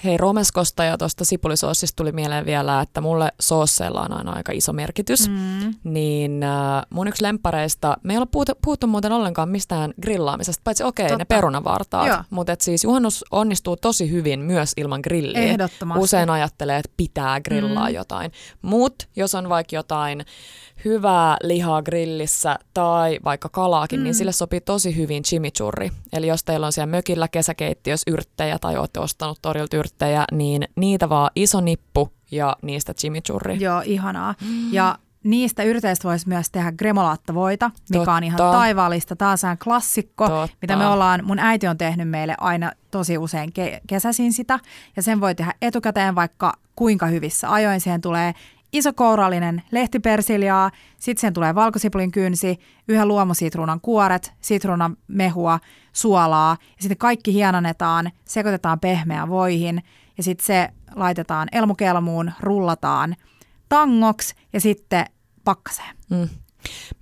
Hei, romeskosta ja tuosta sipulisoosista tuli mieleen vielä, että mulle soosseilla on aina aika iso merkitys. Mm. Niin äh, mun yksi lempareista, me ei olla puhuttu, puhuttu muuten ollenkaan mistään grillaamisesta, paitsi okei, okay, ne perunavartaat. Mutta siis juhannus onnistuu tosi hyvin myös ilman grilliä. Ehdottomasti. Usein ajattelee, että pitää grillaa Mm. jotain. Mutta jos on vaikka jotain hyvää lihaa grillissä tai vaikka kalaakin, mm. niin sille sopii tosi hyvin chimichurri. Eli jos teillä on siellä mökillä kesäkeittiössä yrttejä tai olette ostanut torilta yrttejä, niin niitä vaan iso nippu ja niistä chimichurri. Joo, ihanaa. Ja niistä yrteistä voisi myös tehdä gremolaattavoita, mikä Totta. on ihan taivaallista. Taas on klassikko, Totta. Mitä me ollaan, mun äiti on tehnyt meille aina tosi usein ke- kesäisin sitä. Ja sen voi tehdä etukäteen vaikka kuinka hyvissä ajoin. Siihen tulee iso kourallinen lehtipersiljaa, sitten siihen tulee valkosipulin kynsi, yhden luomusitruunan kuoret, sitruunan mehua, suolaa ja sitten kaikki hienonnetaan, sekoitetaan pehmeään voihin ja sitten se laitetaan elmukelmuun, rullataan tangoksi ja sitten pakkaseen. Mm.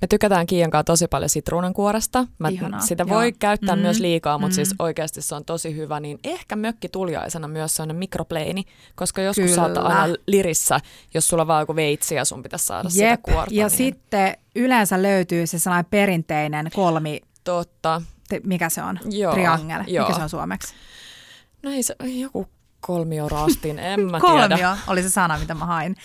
Me tykätään Kiian kanssa tosi paljon sitruunankuoresta. Mä, Ihanaa, sitä joo. voi käyttää Mm, myös liikaa, mutta mm. siis oikeasti se on tosi hyvä. Niin ehkä mökki tuliaisena myös sellainen mikropleini, koska joskus Kyllä. saattaa aina lirissä, jos sulla on vaan joku veitsi ja sun pitäisi saada sitä Jep, kuorta. ja niin... sitten yleensä löytyy se sellainen perinteinen kolmi, Totta. te- mikä se on? Joo, Triangel. joo. Mikä se on suomeksi? No ei se, joku kolmiorastin, en mä <laughs> tiedä. Kolmio oli se sana, mitä mä hain.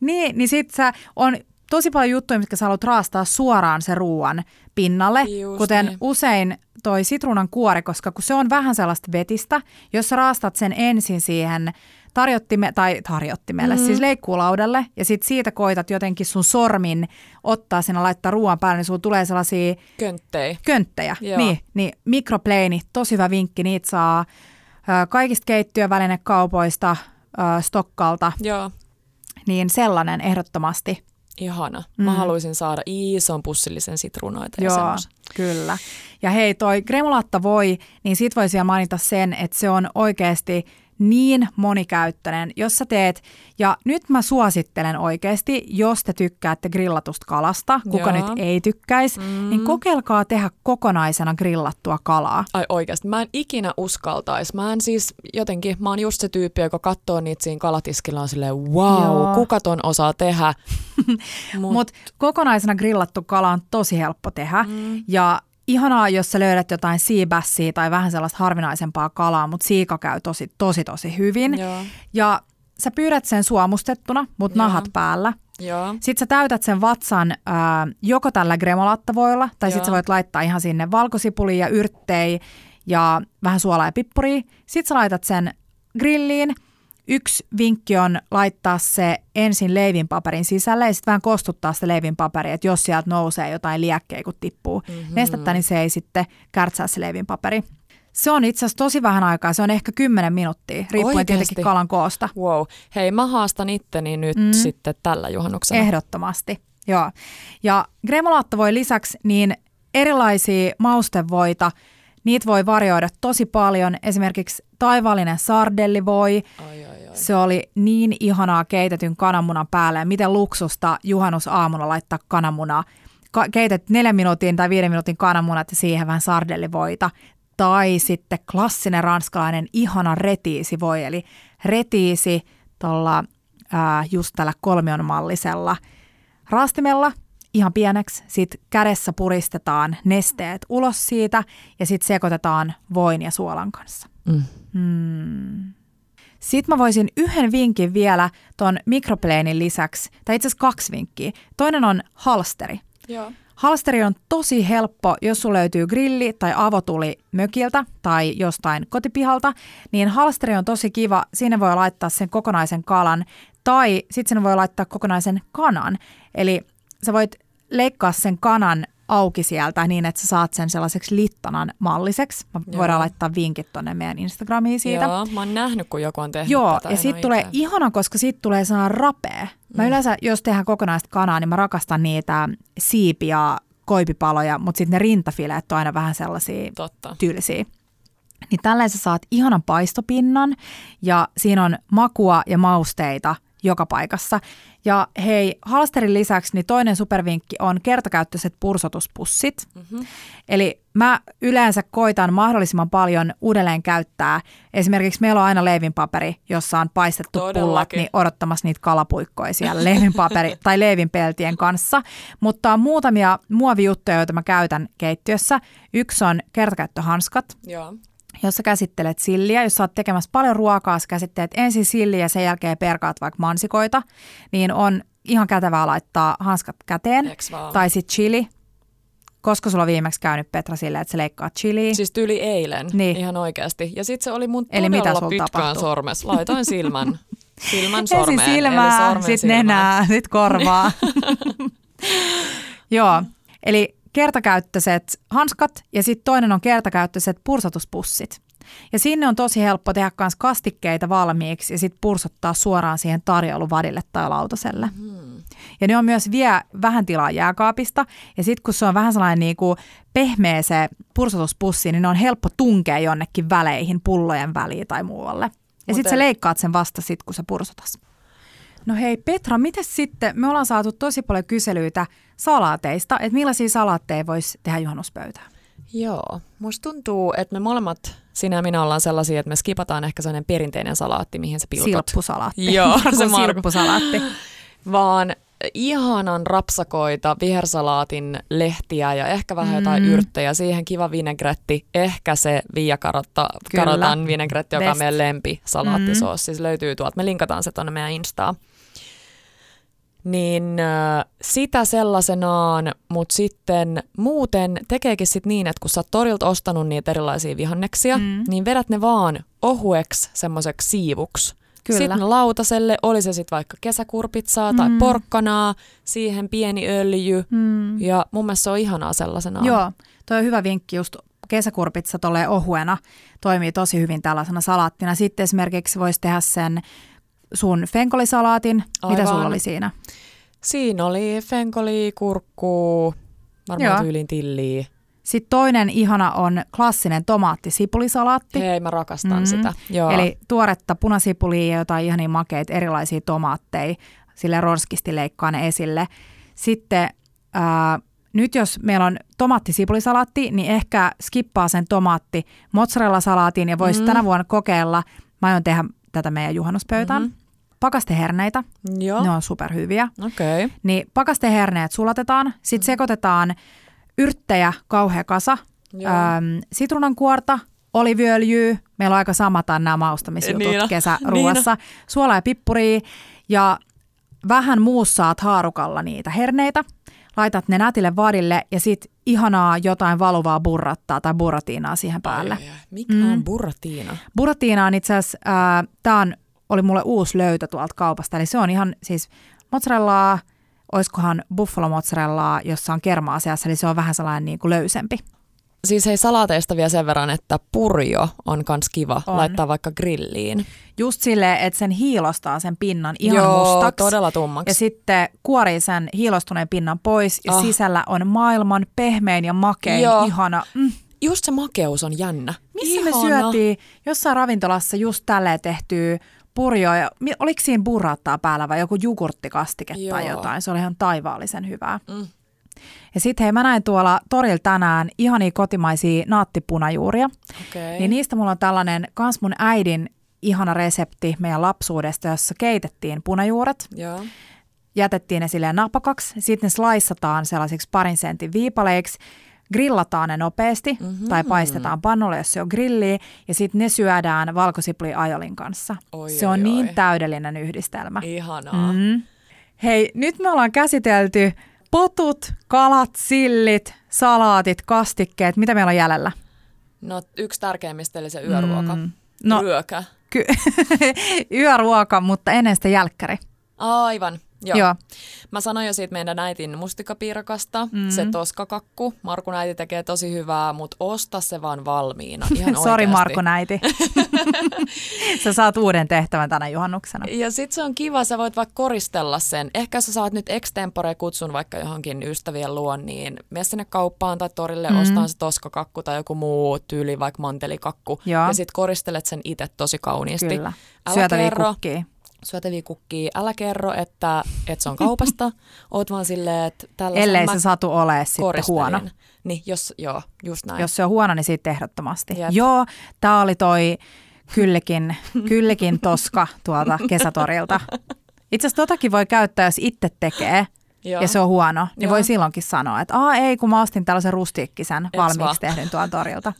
Niin, niin sit sä on tosi paljon juttuja, mitkä sä haluat raastaa suoraan se ruoan pinnalle, Just kuten niin. usein toi sitruunan kuori, koska kun se on vähän sellaista vetistä, jos sä raastat sen ensin siihen tarjottime, tai tarjottimelle, Mhm. mm. siis leikkuulaudalle, ja sit siitä koitat jotenkin sun sormin ottaa sinne laittaa ruoan päälle, niin sulla tulee sellaisia Könttei. könttejä. Joo. Niin, niin mikropleini, tosi hyvä vinkki, niitä saa ö, kaikista keittiövälinekaupoista, ö, Stokkalta, Joo, niin sellainen ehdottomasti. Ihana. Mä haluaisin saada ison pussillisen sitruunoita ja Joo, semmoisen. kyllä. Ja hei, toi gremulatta voi, niin sit voisi vielä mainita sen, että se on oikeasti niin monikäyttöinen, jos sä teet, ja nyt mä suosittelen oikeasti, jos te tykkäätte grillatusta kalasta, kuka Joo. nyt ei tykkäisi, mm. niin kokeilkaa tehdä kokonaisena grillattua kalaa. Ai oikeasti, mä en ikinä uskaltaisi. Mä en siis jotenkin, mä oon just se tyyppi, joka katsoo niitä siinä kalatiskilla on silleen, wow, Joo. kuka ton osaa tehdä. <laughs> Mut, Mutta kokonaisena grillattu kala on tosi helppo tehdä. Mm. Ja ihanaa, jos sä löydät jotain seabassia tai vähän sellaista harvinaisempaa kalaa, mutta siika käy tosi, tosi, tosi hyvin. Joo. Ja sä pyydät sen suomustettuna, mutta Joo. nahat päällä. Joo. Sitten sä täytät sen vatsan ää, joko tällä gremolattavoilla, tai sitten sä voit laittaa ihan sinne valkosipulia ja yrttejä ja vähän suolaa ja pippuria. Sitten sä laitat sen grilliin. Yksi vinkki on laittaa se ensin leivinpaperin sisälle ja sitten vähän kostuttaa sitä leivinpaperia, että jos sieltä nousee jotain liekkejä, kun tippuu mm-hmm. nestettä, niin se ei sitten kärtsää se leivinpaperi. Se on itse asiassa tosi vähän aikaa, se on ehkä 10 minuuttia, riippuen Oikeesti? tietenkin kalan koosta. Wow. Hei, mä haastan itteni nyt mm. sitten tällä juhannuksena. Ehdottomasti, joo. Ja gremolaatto voi lisäksi niin erilaisia maustevoita, niitä voi varjoida tosi paljon. Esimerkiksi taivaallinen sardellivoi, Ai, ai, ai. se oli niin ihanaa keitetyn kananmunan päälle. Ja miten luksusta juhannusaamuna laittaa kananmuna. Ka- keitet neljän minuutin tai viiden minuutin kananmunat ja siihen vähän sardellivoita. Tai sitten klassinen ranskalainen ihana retiisivoi, eli retiisi tuolla just tällä kolmionmallisella raastimella ihan pieneksi. Sitten kädessä puristetaan nesteet ulos siitä ja sitten sekoitetaan voin ja suolan kanssa. Mm. Hmm. Sitten mä voisin yhden vinkin vielä ton mikropleenin lisäksi, tai itse asiassa kaksi vinkkiä. Toinen on halsteri. Joo. Halsteri on tosi helppo, jos sulla löytyy grilli tai avotuli mökiltä tai jostain kotipihalta, niin halsteri on tosi kiva. Siinä voi laittaa sen kokonaisen kalan tai sitten sinne voi laittaa kokonaisen kanan. Eli sä voit leikkaa sen kanan auki sieltä niin, että sä saat sen sellaiseksi littanan malliseksi. Mä Joo. voidaan laittaa vinkit tonne meidän Instagramiin siitä. Joo, mä oon nähnyt, kun joku on tehnyt Joo, tätä. ja siitä tulee itse. ihana, koska siitä tulee sellainen rapea. Mä Mm. yleensä, jos tehdään kokonaista kanaa, niin mä rakastan niitä siipiä, koipipaloja, mutta sitten ne rintafileet on aina vähän sellaisia Totta. tylsiä. Niin tällaisen sä saat ihanan paistopinnan ja siinä on makua ja mausteita joka paikassa. Ja hei, halsterin lisäksi niin toinen supervinkki on kertakäyttöiset pursotuspussit. Mm-hmm. Eli mä yleensä koitan mahdollisimman paljon uudelleen käyttää. Esimerkiksi meillä on aina leivinpaperi, jossa on paistettu Todellakin. pullat, niin odottamassa niitä kalapuikkoja siellä leivinpaperi <laughs> tai leivinpeltien kanssa. Mutta on muutamia muovijuttuja, joita mä käytän keittiössä. Yksi on kertakäyttöhanskat, Joo. Jos sä käsittelet silliä, jos sä oot tekemässä paljon ruokaa, sä käsittelet ensin silliä ja sen jälkeen perkaat vaikka mansikoita, niin on ihan kätevää laittaa hanskat käteen. Tai sitten chili. Koska sulla on viimeksi käynyt Petra silleen, että sä leikkaat chiliä. Siis tyli eilen, Niin. ihan oikeasti. Ja sitten se oli mun Eli mitä pitkään tapahtui? sormes. Laitoin silmän, <laughs> silmän sormeen. Ensin silmää, sitten nenää, sitten korvaa. <laughs> Joo, <laughs> eli kertakäyttöiset hanskat ja sitten toinen on kertakäyttöiset pursatuspussit. Ja sinne on tosi helppo tehdä myös kastikkeita valmiiksi ja sitten pursottaa suoraan siihen tarjouluvadille tai lautaselle. Hmm. Ja ne on myös vie vähän tilaa jääkaapista. Ja sitten kun se on vähän sellainen niin kuin pehmeä se pursotuspussi, niin ne on helppo tunkea jonnekin väleihin, pullojen väliin tai muualle. Ja sitten sä leikkaat sen vasta sit, kun sä pursotas. No hei Petra, miten sitten, me ollaan saatu tosi paljon kyselyitä salaateista, että millaisia salaatteja voisi tehdä juhannuspöytään? Joo, musta tuntuu, että me molemmat, sinä ja minä ollaan sellaisia, että me skipataan ehkä sellainen perinteinen salaatti, mihin sä pilkot. Silppusalaatti. <laughs> Joo, se silppusalaatti. Vaan ihanan rapsakoita, vihersalaatin lehtiä ja ehkä vähän jotain Mm. yrttejä. Siihen kiva vinegretti, ehkä se viiakarotta, Kyllä. karotan vinegretti, joka on Best. meidän lempi salaattisoos. Siis löytyy tuolta. Me linkataan se tuonne meidän Instaan. Niin sitä sellaisenaan, mutta sitten muuten tekeekin sit niin, että kun sä oot torilta ostanut niitä erilaisia vihanneksia, Mm. niin vedät ne vaan ohueksi semmoiseksi siivuksi. Kyllä. Sitten lautaselle, oli se sitten vaikka kesäkurpitsaa tai Mm. porkkanaa, siihen pieni öljy. Mm. Ja mun mielestä se on ihanaa sellaisena. Joo, toi on hyvä vinkki just kesäkurpitsa tolleen ohuena toimii tosi hyvin tällaisena salaattina. Sitten esimerkiksi voisi tehdä sen sun fenkolisalaatin. Mitä Aivan. sulla oli siinä? Siinä oli fenkoli, kurkku, varmaan Joo. tyylin tilliä. Sitten toinen ihana on klassinen tomaatti-sipulisalaatti. Hei, mä rakastan Mm. sitä. Joo. Eli tuoretta punasipulia ja jotain ihania makeita, erilaisia tomaatteja, sille ronskisti leikkaa ne esille. Sitten ää, nyt jos meillä on tomaatti-sipulisalaatti, niin ehkä skippaa sen tomaatti mozzarella-salaatin ja voisi Mm. mm. tänä vuonna kokeilla, mä aion tehdä tätä meidän juhannuspöytään, Mhm. mm-hmm. Pakasteherneitä, Joo, ne on superhyviä. okei. Okay. Niin pakasteherneet sulatetaan, sitten sekoitetaan yrttejä kauhea kasa, Joo. Öm, sitruunankuorta, oliviöljyä, meillä on aika samat nämä maustamisjutut Niin on. kesäruuassa, suolaa ja pippuria ja vähän muussaat haarukalla niitä herneitä, laitat ne nätille vadille ja sit ihanaa jotain valuvaa burrattaa tai burratiinaa siihen päälle. Ai, ai, ai. Mikä Mm. on burratiina? Burratiina on itse asiassa, tämä on, oli mulle uusi löytö tuolta kaupasta, eli se on ihan siis mozzarellaa, oiskohan buffalo mozzarellaa, jossa on kermaa seassa, eli se on vähän sellainen niin kuin löysempi. Siis hei salaateista vielä sen verran, että purjo on kans kiva On. laittaa vaikka grilliin. Just silleen, että sen hiilostaa sen pinnan ihan Joo, mustaksi. todella tummaksi. Ja sitten kuorii sen hiilostuneen pinnan pois ja Ah. oh. sisällä on maailman pehmein ja makein Joo. ihana. Mm. Just se makeus on jännä. Missä Ihana. me syötiin jossain ravintolassa just tälleen tehtyä purjoa? Ja oliko siinä burrattaa päällä vai joku jugurttikastike tai Joo. jotain? Se oli ihan taivaallisen hyvää. Mm. Ja sitten hei, mä näin tuolla torilla tänään ihania kotimaisia naattipunajuuria. Okei. Niin niistä mulla on tällainen kans mun äidin ihana resepti meidän lapsuudesta, jossa keitettiin punajuuret, Joo. jätettiin ne silleen napakaksi, sitten ne sliceataan sellaisiksi parin sentin viipaleiksi, grillataan ne nopeasti Mhm. mm-hmm. tai paistetaan pannulle, jos se on grilli, ja sitten ne syödään valkosipuli ajolin kanssa. Oi, se on oi, niin oi. täydellinen yhdistelmä. Ihanaa. Mm. Mm. Hei, nyt me ollaan käsitelty potut, kalat, sillit, salaatit, kastikkeet. Mitä meillä on jäljellä? No yksi tärkeimmistä eli se yöruoka. Mm. No, Yökä. ky- <laughs> yöruoka, mutta ennen sitä jälkkäri. Aivan. Joo. Joo. Mä sanoin jo siitä meidän äitin mustikapiirakasta, Mhm. mm. se toskakakku. Markun äiti tekee tosi hyvää, mutta osta se vaan valmiina. Ihan <laughs> Sori oikeasti. Marko näiti. <laughs> Sä saat uuden tehtävän tänä juhannuksena. Ja sit se on kiva, sä voit vaikka koristella sen. Ehkä sä saat nyt extempore kutsun vaikka johonkin ystävien luon, niin mene sinne kauppaan tai torille Mm. mm. ostaa se toskakakku tai joku muu tyyli, vaikka mantelikakku. Joo. Ja sit koristelet sen itse tosi kauniisti. Kyllä. Älä Syötäviä kerro, kukkia. Syötäviä kukkia. Älä kerro, että, että se on kaupasta. <laughs> Oot vaan silleen, että tällaisen Ellei mä se satu ole sitten huono. Niin, jos, joo, just näin. Jos se on huono, niin siitä ehdottomasti. Jep. Joo, tää oli toi kyllikin, kyllikin toska tuolta kesätorilta. Itse asiassa totakin voi käyttää, jos itse tekee Joo. ja se on huono, niin Joo. voi silloinkin sanoa, että Aa, ei, kun mä ostin tällaisen rustiikkisen Eks valmiiksi vaan? tehdyn tuolta torilta.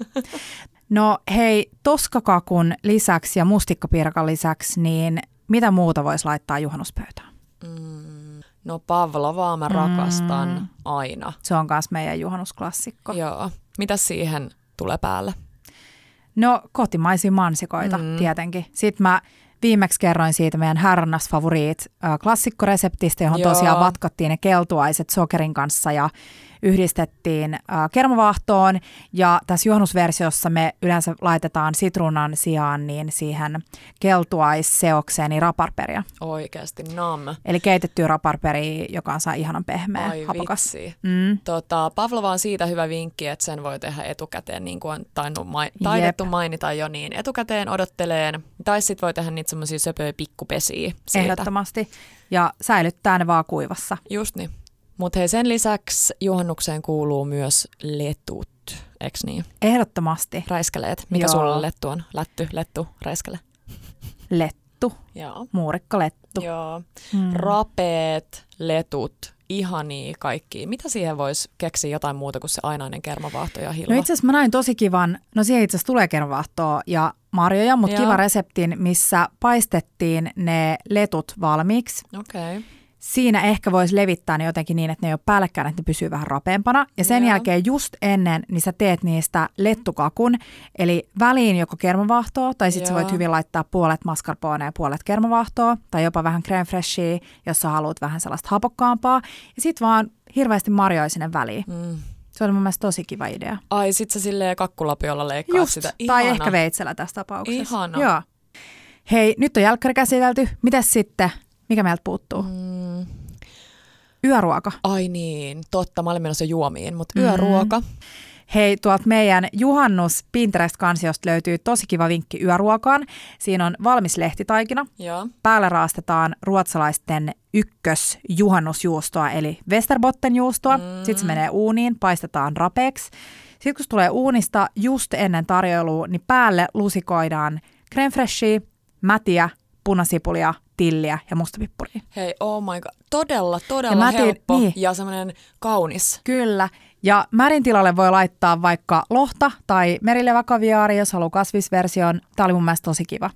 No hei, toskakakun lisäksi ja mustikkapiirakan lisäksi, niin mitä muuta voisi laittaa juhannuspöytään? Mm, no pavlovaa mä rakastan Mm. aina. Se on myös meidän juhannusklassikko. Joo. Mitä siihen tulee päälle? No kotimaisia mansikoita mm. Tietenkin. Sitten mä viimeksi kerroin siitä meidän härnas favoriit äh, klassikkoreseptistä, johon Joo. tosiaan vatkattiin ne keltuaiset sokerin kanssa ja yhdistettiin äh, kermavaahtoon. Ja tässä juhannusversiossa me yleensä laitetaan sitruunan sijaan niin siihen keltuaisseokseen niin raparperia. Oikeasti, nam. Eli keitettyä raparperia, joka on saa ihanan pehmeä, Ai hapokas. vitsi. Mm. Tota, Pavlova on siitä hyvä vinkki, että sen voi tehdä etukäteen, niin kuin on tainnut mai- taidettu mainita jo, niin etukäteen odotteleen. Tai sitten voi tehdä niitä semmoisia söpöjä pikkupesiä siitä. Ehdottomasti. Ja säilyttää ne vaan kuivassa. Just niin. Mutta hei, sen lisäksi juhannukseen kuuluu myös letut, eks niin? Ehdottomasti. Räiskeleet. Mikä Joo. sulla lettu on? Lätty, lettu, räiskele. Lettu, Joo. muurikkalettu. Joo. Mm. Rapeet, letut, ihania kaikki. Mitä siihen voisi keksiä jotain muuta kuin se ainainen kermavaahto ja hilva? No itse asiassa mä näin tosi kivan, no siihen itse asiassa tulee kermavaahtoa ja marjoja, mutta kiva reseptin, missä paistettiin ne letut valmiiksi. Okei. Okay. Siinä ehkä voisi levittää ne jotenkin niin, että ne ei ole päällekkäin, että ne pysyy vähän rapeampana. Ja sen Joo. jälkeen just ennen, niin sä teet niistä lettukakun, eli väliin joko kermavaahtoa, tai sitten sä voit hyvin laittaa puolet mascarpone ja puolet kermavaahtoa, tai jopa vähän creme freshia, jos sä haluat vähän sellaista hapokkaampaa. Ja sitten vaan hirveästi marjoja sinne väliin. Mm. Se oli mun mielestä tosi kiva idea. Ai, sit sä silleen kakkulapiolla leikkaat Just, sitä. tai Ihana. ehkä veitsellä tässä tapauksessa. Ihana. Joo. Hei, nyt on jälkkäri käsitelty. Mitäs sitten? Mikä meiltä puuttuu? Mm. Yöruoka. Ai niin, totta. Mä olin menossa juomiin, mutta Mm. yöruoka. Hei, tuolta meidän juhannus Pinterest-kansiosta löytyy tosi kiva vinkki yöruokaan. Siinä on valmis lehtitaikina. Joo. Päälle raastetaan ruotsalaisten ykkös juhannusjuustoa, eli Westerbotten-juustoa. Mm. Sitten se menee uuniin, paistetaan rapeeksi. Sitten kun se tulee uunista just ennen tarjoilua, niin päälle lusikoidaan creme freshia, mätiä, punasipulia, tilliä ja mustapippuria. Hei, oh my god. Todella, Ja todella mä tein- helppo niin. ja semmoinen kaunis. Kyllä. Ja märin tilalle voi laittaa vaikka lohta tai merileväkaviaari, jos haluaa kasvisversion. Tämä oli mun mielestä tosi kiva.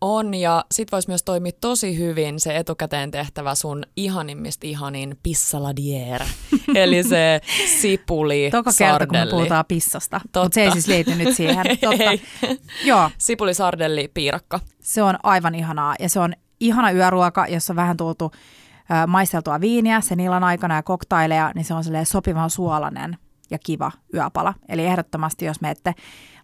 On, ja sit vois myös toimia tosi hyvin se etukäteen tehtävä sun ihanimmista ihanin pissaladier. <laughs> Eli se sipuli, Toka kerta, kun me puhutaan pissasta. Mutta se ei siis liity nyt siihen. <laughs> Totta. Joo, Sipuli, sardelli, piirakka. se on aivan ihanaa. Ja se on ihana yöruoka, jossa on vähän tultu ö, maisteltua viiniä sen illan aikana ja koktaileja, niin se on sopivan suolainen ja kiva yöpala. Eli ehdottomasti, jos me ette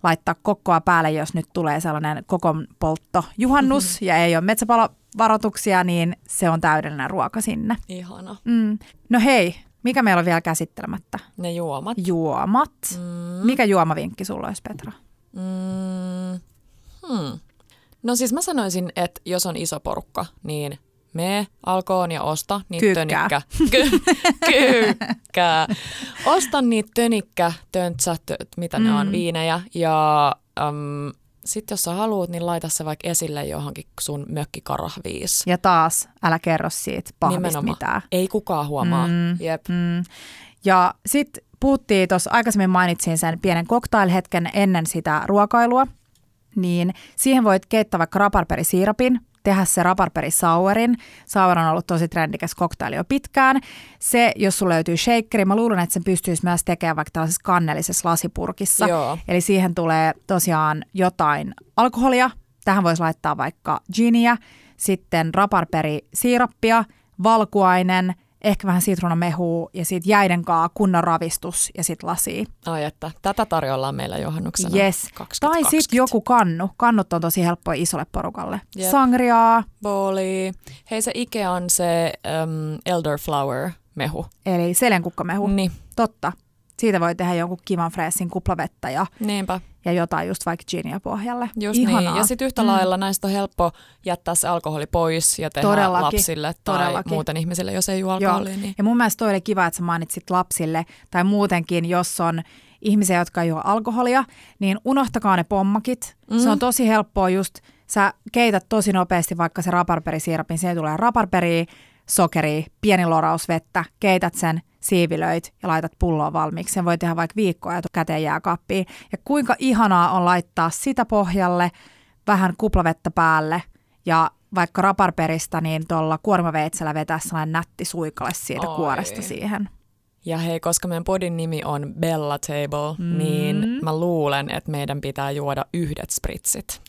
laittaa kokkoa päälle, jos nyt tulee sellainen kokon poltto juhannus ja ei ole metsäpalovaroituksia, niin se on täydellinen ruoka sinne. Ihana. Mm. No hei, mikä meillä on vielä käsittelemättä? Ne juomat. Juomat. Mm. Mikä juomavinkki sulla olisi, Petra? Mm. Hmm. No siis mä sanoisin, että jos on iso porukka, niin me alkoon ja osta niitä Kyykkää. tönikkä. Ky- <laughs> kyykkää. Osta niitä tönikkä, töntsä, tö, mitä ne on, Mm. viinejä. Ja um, sitten jos sä haluat, niin laita se vaikka esille johonkin sun mökkikarahviis. Ja taas, älä kerro siitä pahvista Nimenomaan. mitään. Ei kukaan huomaa. Mm. Jep. Mm. Ja sitten puhuttiin tuossa, aikaisemmin mainitsin sen pienen cocktailhetken ennen sitä ruokailua, niin siihen voit keittää vaikka raparperisiirapin tehdä se raparperi sauerin. Sauer on ollut tosi trendikäs koktaili jo pitkään. Se, jos sulla löytyy shakeri, mä luulen, että sen pystyisi myös tekemään vaikka tällaisessa kannellisessa lasipurkissa. Joo. Eli siihen tulee tosiaan jotain alkoholia. Tähän voisi laittaa vaikka giniä, sitten raparperi siirappia, valkuainen – ehkä vähän sitruunamehua ja sitten jäiden kaa kunnon ravistus ja sitten lasi. Ai että, tätä tarjoillaan meillä juhannuksena Yes. 2020. Tai sitten joku kannu. Kannut on tosi helppoa isolle porukalle. Jep. Sangriaa, Booli. Hei se Ikea on se um, elderflower mehu. eli selenkukkamehu. Niin, Totta. Siitä voi tehdä jonkun kivan freessin kuplavettä ja, niinpä. Ja jotain just vaikka ginia pohjalle. Just Ihanaa. niin. Ja sitten yhtä mm. lailla näistä on helppo jättää se alkoholi pois ja tehdä Todellakin. lapsille tai Todellakin. muuten ihmisille, jos ei juo Joo. alkoholia. Niin. Ja mun mielestä toi oli kiva, että sä mainitsit lapsille tai muutenkin, jos on ihmisiä, jotka ei juo alkoholia, niin unohtakaa ne pommakit. Mm. Se on tosi helppoa just, sä keität tosi nopeasti vaikka se raparperisiirapin, siihen tulee raparperi, sokeri, pieni loraus vettä, keität sen, siivilöit ja laitat pulloa valmiiksi. Sen voi tehdä vaikka viikkoa ja käteen jääkaappiin. Ja kuinka ihanaa on laittaa sitä pohjalle, vähän kuplavettä päälle ja vaikka raparperista, niin tuolla kuormaveitsellä vetää sellainen nätti suikale siitä Oi. kuoresta siihen. Ja hei, koska meidän podin nimi on Bella Table, mm. niin mä luulen, että meidän pitää juoda yhdet spritsit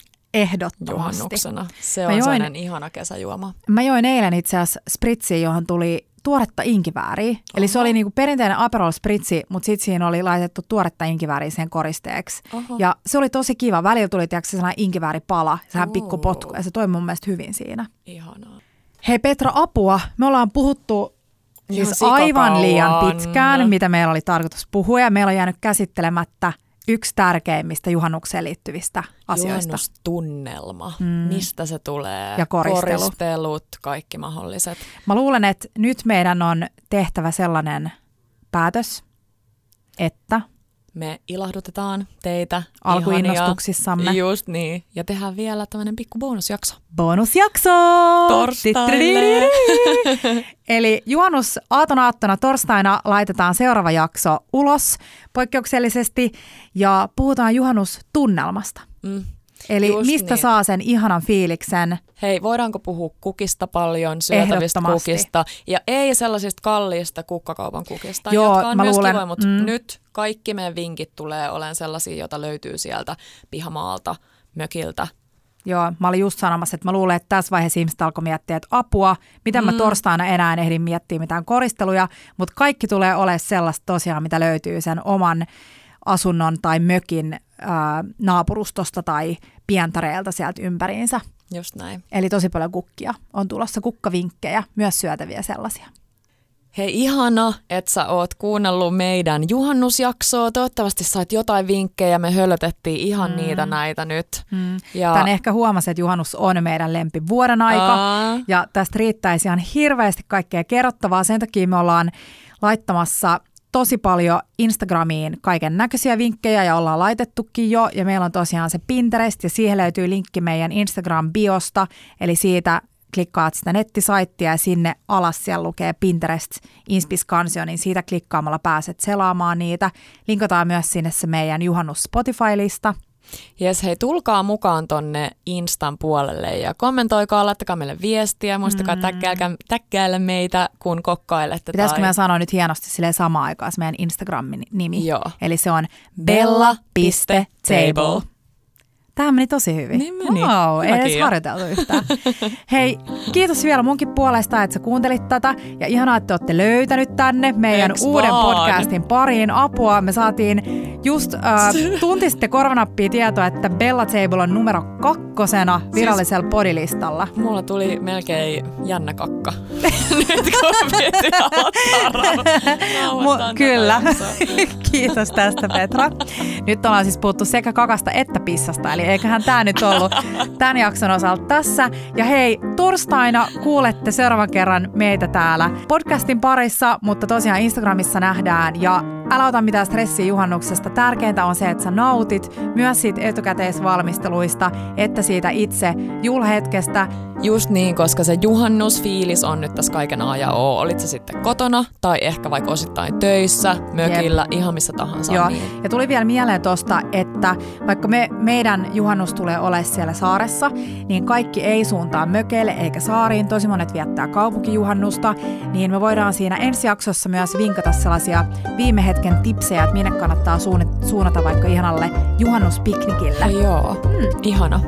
Ehdottomasti. juhannuksena. Se Mä on join- sellainen ihana kesäjuoma. Mä join eilen itse asiassa spritsiä, johon tuli tuoretta inkivääriä. Eli se oli niinku perinteinen Aperol spritsi, mutta sitten siinä oli laitettu tuoretta inkivääriä sen koristeeksi. Oho. Ja se oli tosi kiva. Välillä tuli tiedätkö, sellainen inkivääripala, sehän pikku potku, ja se toimi mun mielestä hyvin siinä. Ihanaa. Hei Petra, apua. Me ollaan puhuttu siis aivan liian pitkään, mitä meillä oli tarkoitus puhua, ja meillä on jäänyt käsittelemättä yksi tärkeimmistä juhannukseen liittyvistä asioista. Juhannustunnelma. Mm. Mistä se tulee? Ja koristelu. Koristelut, kaikki mahdolliset. Mä luulen, että nyt meidän on tehtävä sellainen päätös, että Me ilahdutetaan teitä. Alkuinnostuksissamme. ihania. Just niin. Ja tehdään vielä tämmöinen pikku bonusjakso. bonusjakso! Torstaille. <laughs> Eli juhannus aaton aattona torstaina laitetaan seuraava jakso ulos poikkeuksellisesti ja puhutaan juhannustunnelmasta. Mm. Eli Just mistä niin. saa sen ihanan fiiliksen? Hei, voidaanko puhua kukista paljon, syötävistä kukista ja ei sellaisista kalliista kukkakaupan kukista, Joo, jotka on mä myös luulen- kivoja, mutta mm. nyt kaikki meidän vinkit tulee olemaan sellaisia, joita löytyy sieltä pihamaalta, mökiltä. Joo, mä olin just sanomassa, että mä luulen, että tässä vaiheessa ihmiset alkoi miettiä, että apua, mitä mä Mm. torstaina enää en ehdi miettiä mitään koristeluja, mutta kaikki tulee olemaan sellaista tosiaan, mitä löytyy sen oman asunnon tai mökin ää, naapurustosta tai pientareelta sieltä ympäriinsä. Just näin. Eli tosi paljon kukkia. On tulossa kukkavinkkejä, myös syötäviä sellaisia. Hei, ihana, että sä oot kuunnellut meidän juhannusjaksoa. Toivottavasti sait jotain vinkkejä. Me hölötettiin ihan mm. niitä näitä nyt. Mm. Ja Tän ehkä huomasi, että juhannus on meidän lempi vuoden aika. Aa. Ja tästä riittäisi ihan hirveästi kaikkea kerrottavaa. Sen takia me ollaan laittamassa tosi paljon Instagramiin kaiken näköisiä vinkkejä ja ollaan laitettukin jo. Ja meillä on tosiaan se Pinterest ja siihen löytyy linkki meidän Instagram-biosta. Eli siitä klikkaat sitä nettisaittia ja sinne alas siellä lukee Pinterest Inspis-kansio, niin siitä klikkaamalla pääset selaamaan niitä. Linkataan myös sinne se meidän juhannus Spotify-lista. Jes, hei, tulkaa mukaan tonne Instan puolelle ja kommentoikaa, laittakaa meille viestiä. Muistakaa mm. täkkäillä, täkkäillä meitä, kun kokkailette. Pitäisikö tai... meidän sanoa nyt hienosti sille samaan aikaan se meidän Instagramin nimi? Joo. Eli se on Bella.table. bella.table. Tämä meni tosi hyvin. Niin meni. Wow, ei edes harjoiteltu yhtään. <laughs> Hei, kiitos vielä munkin puolesta, että sä kuuntelit tätä. Ja ihanaa, että olette löytänyt tänne meidän Eiks uuden vaan? podcastin pariin apua. Me saatiin just äh, <laughs> tunti sitten korvanappia tietoa, että Bella Table on numero kakkosena virallisella Siis- podilistalla. Mulla tuli melkein jännä kakka. <laughs> Nyt kun piti Mu- kyllä. Kiitos tästä Petra. Nyt ollaan siis puhuttu sekä kakasta että pissasta, eli eiköhän tämä nyt ollut tämän jakson osalta tässä. Ja hei, torstaina kuulette seuraavan kerran meitä täällä podcastin parissa, mutta tosiaan Instagramissa nähdään ja älä ota mitään stressiä juhannuksesta. Tärkeintä on se, että sä nautit myös siitä etukäteisvalmisteluista, että siitä itse julhetkestä Just niin, koska se juhannusfiilis on nyt tässä kaiken A ja O. Olit se sitten kotona tai ehkä vaikka osittain töissä, mökillä, Jep. ihan missä tahansa. Joo. Niin. Ja tuli vielä mieleen tuosta, että vaikka me, meidän juhannus tulee ole siellä saaressa, niin kaikki ei suuntaa mökeille eikä saariin. Tosi monet viettää kaupunkijuhannusta, niin me voidaan siinä ensi jaksossa myös vinkata sellaisia viime hetken tipsejä, että minne kannattaa suunnata vaikka ihanalle juhannuspiknikille. Ja joo, hmm. ihana.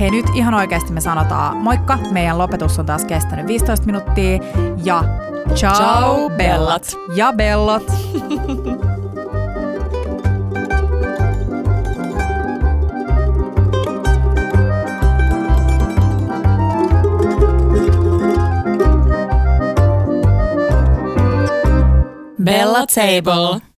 Hei nyt ihan oikeasti me sanotaan moikka. Meidän lopetus on taas kestänyt 15 minuuttia. Ja ciao, ciao bellat. Ja bellot. <laughs> Bella Table.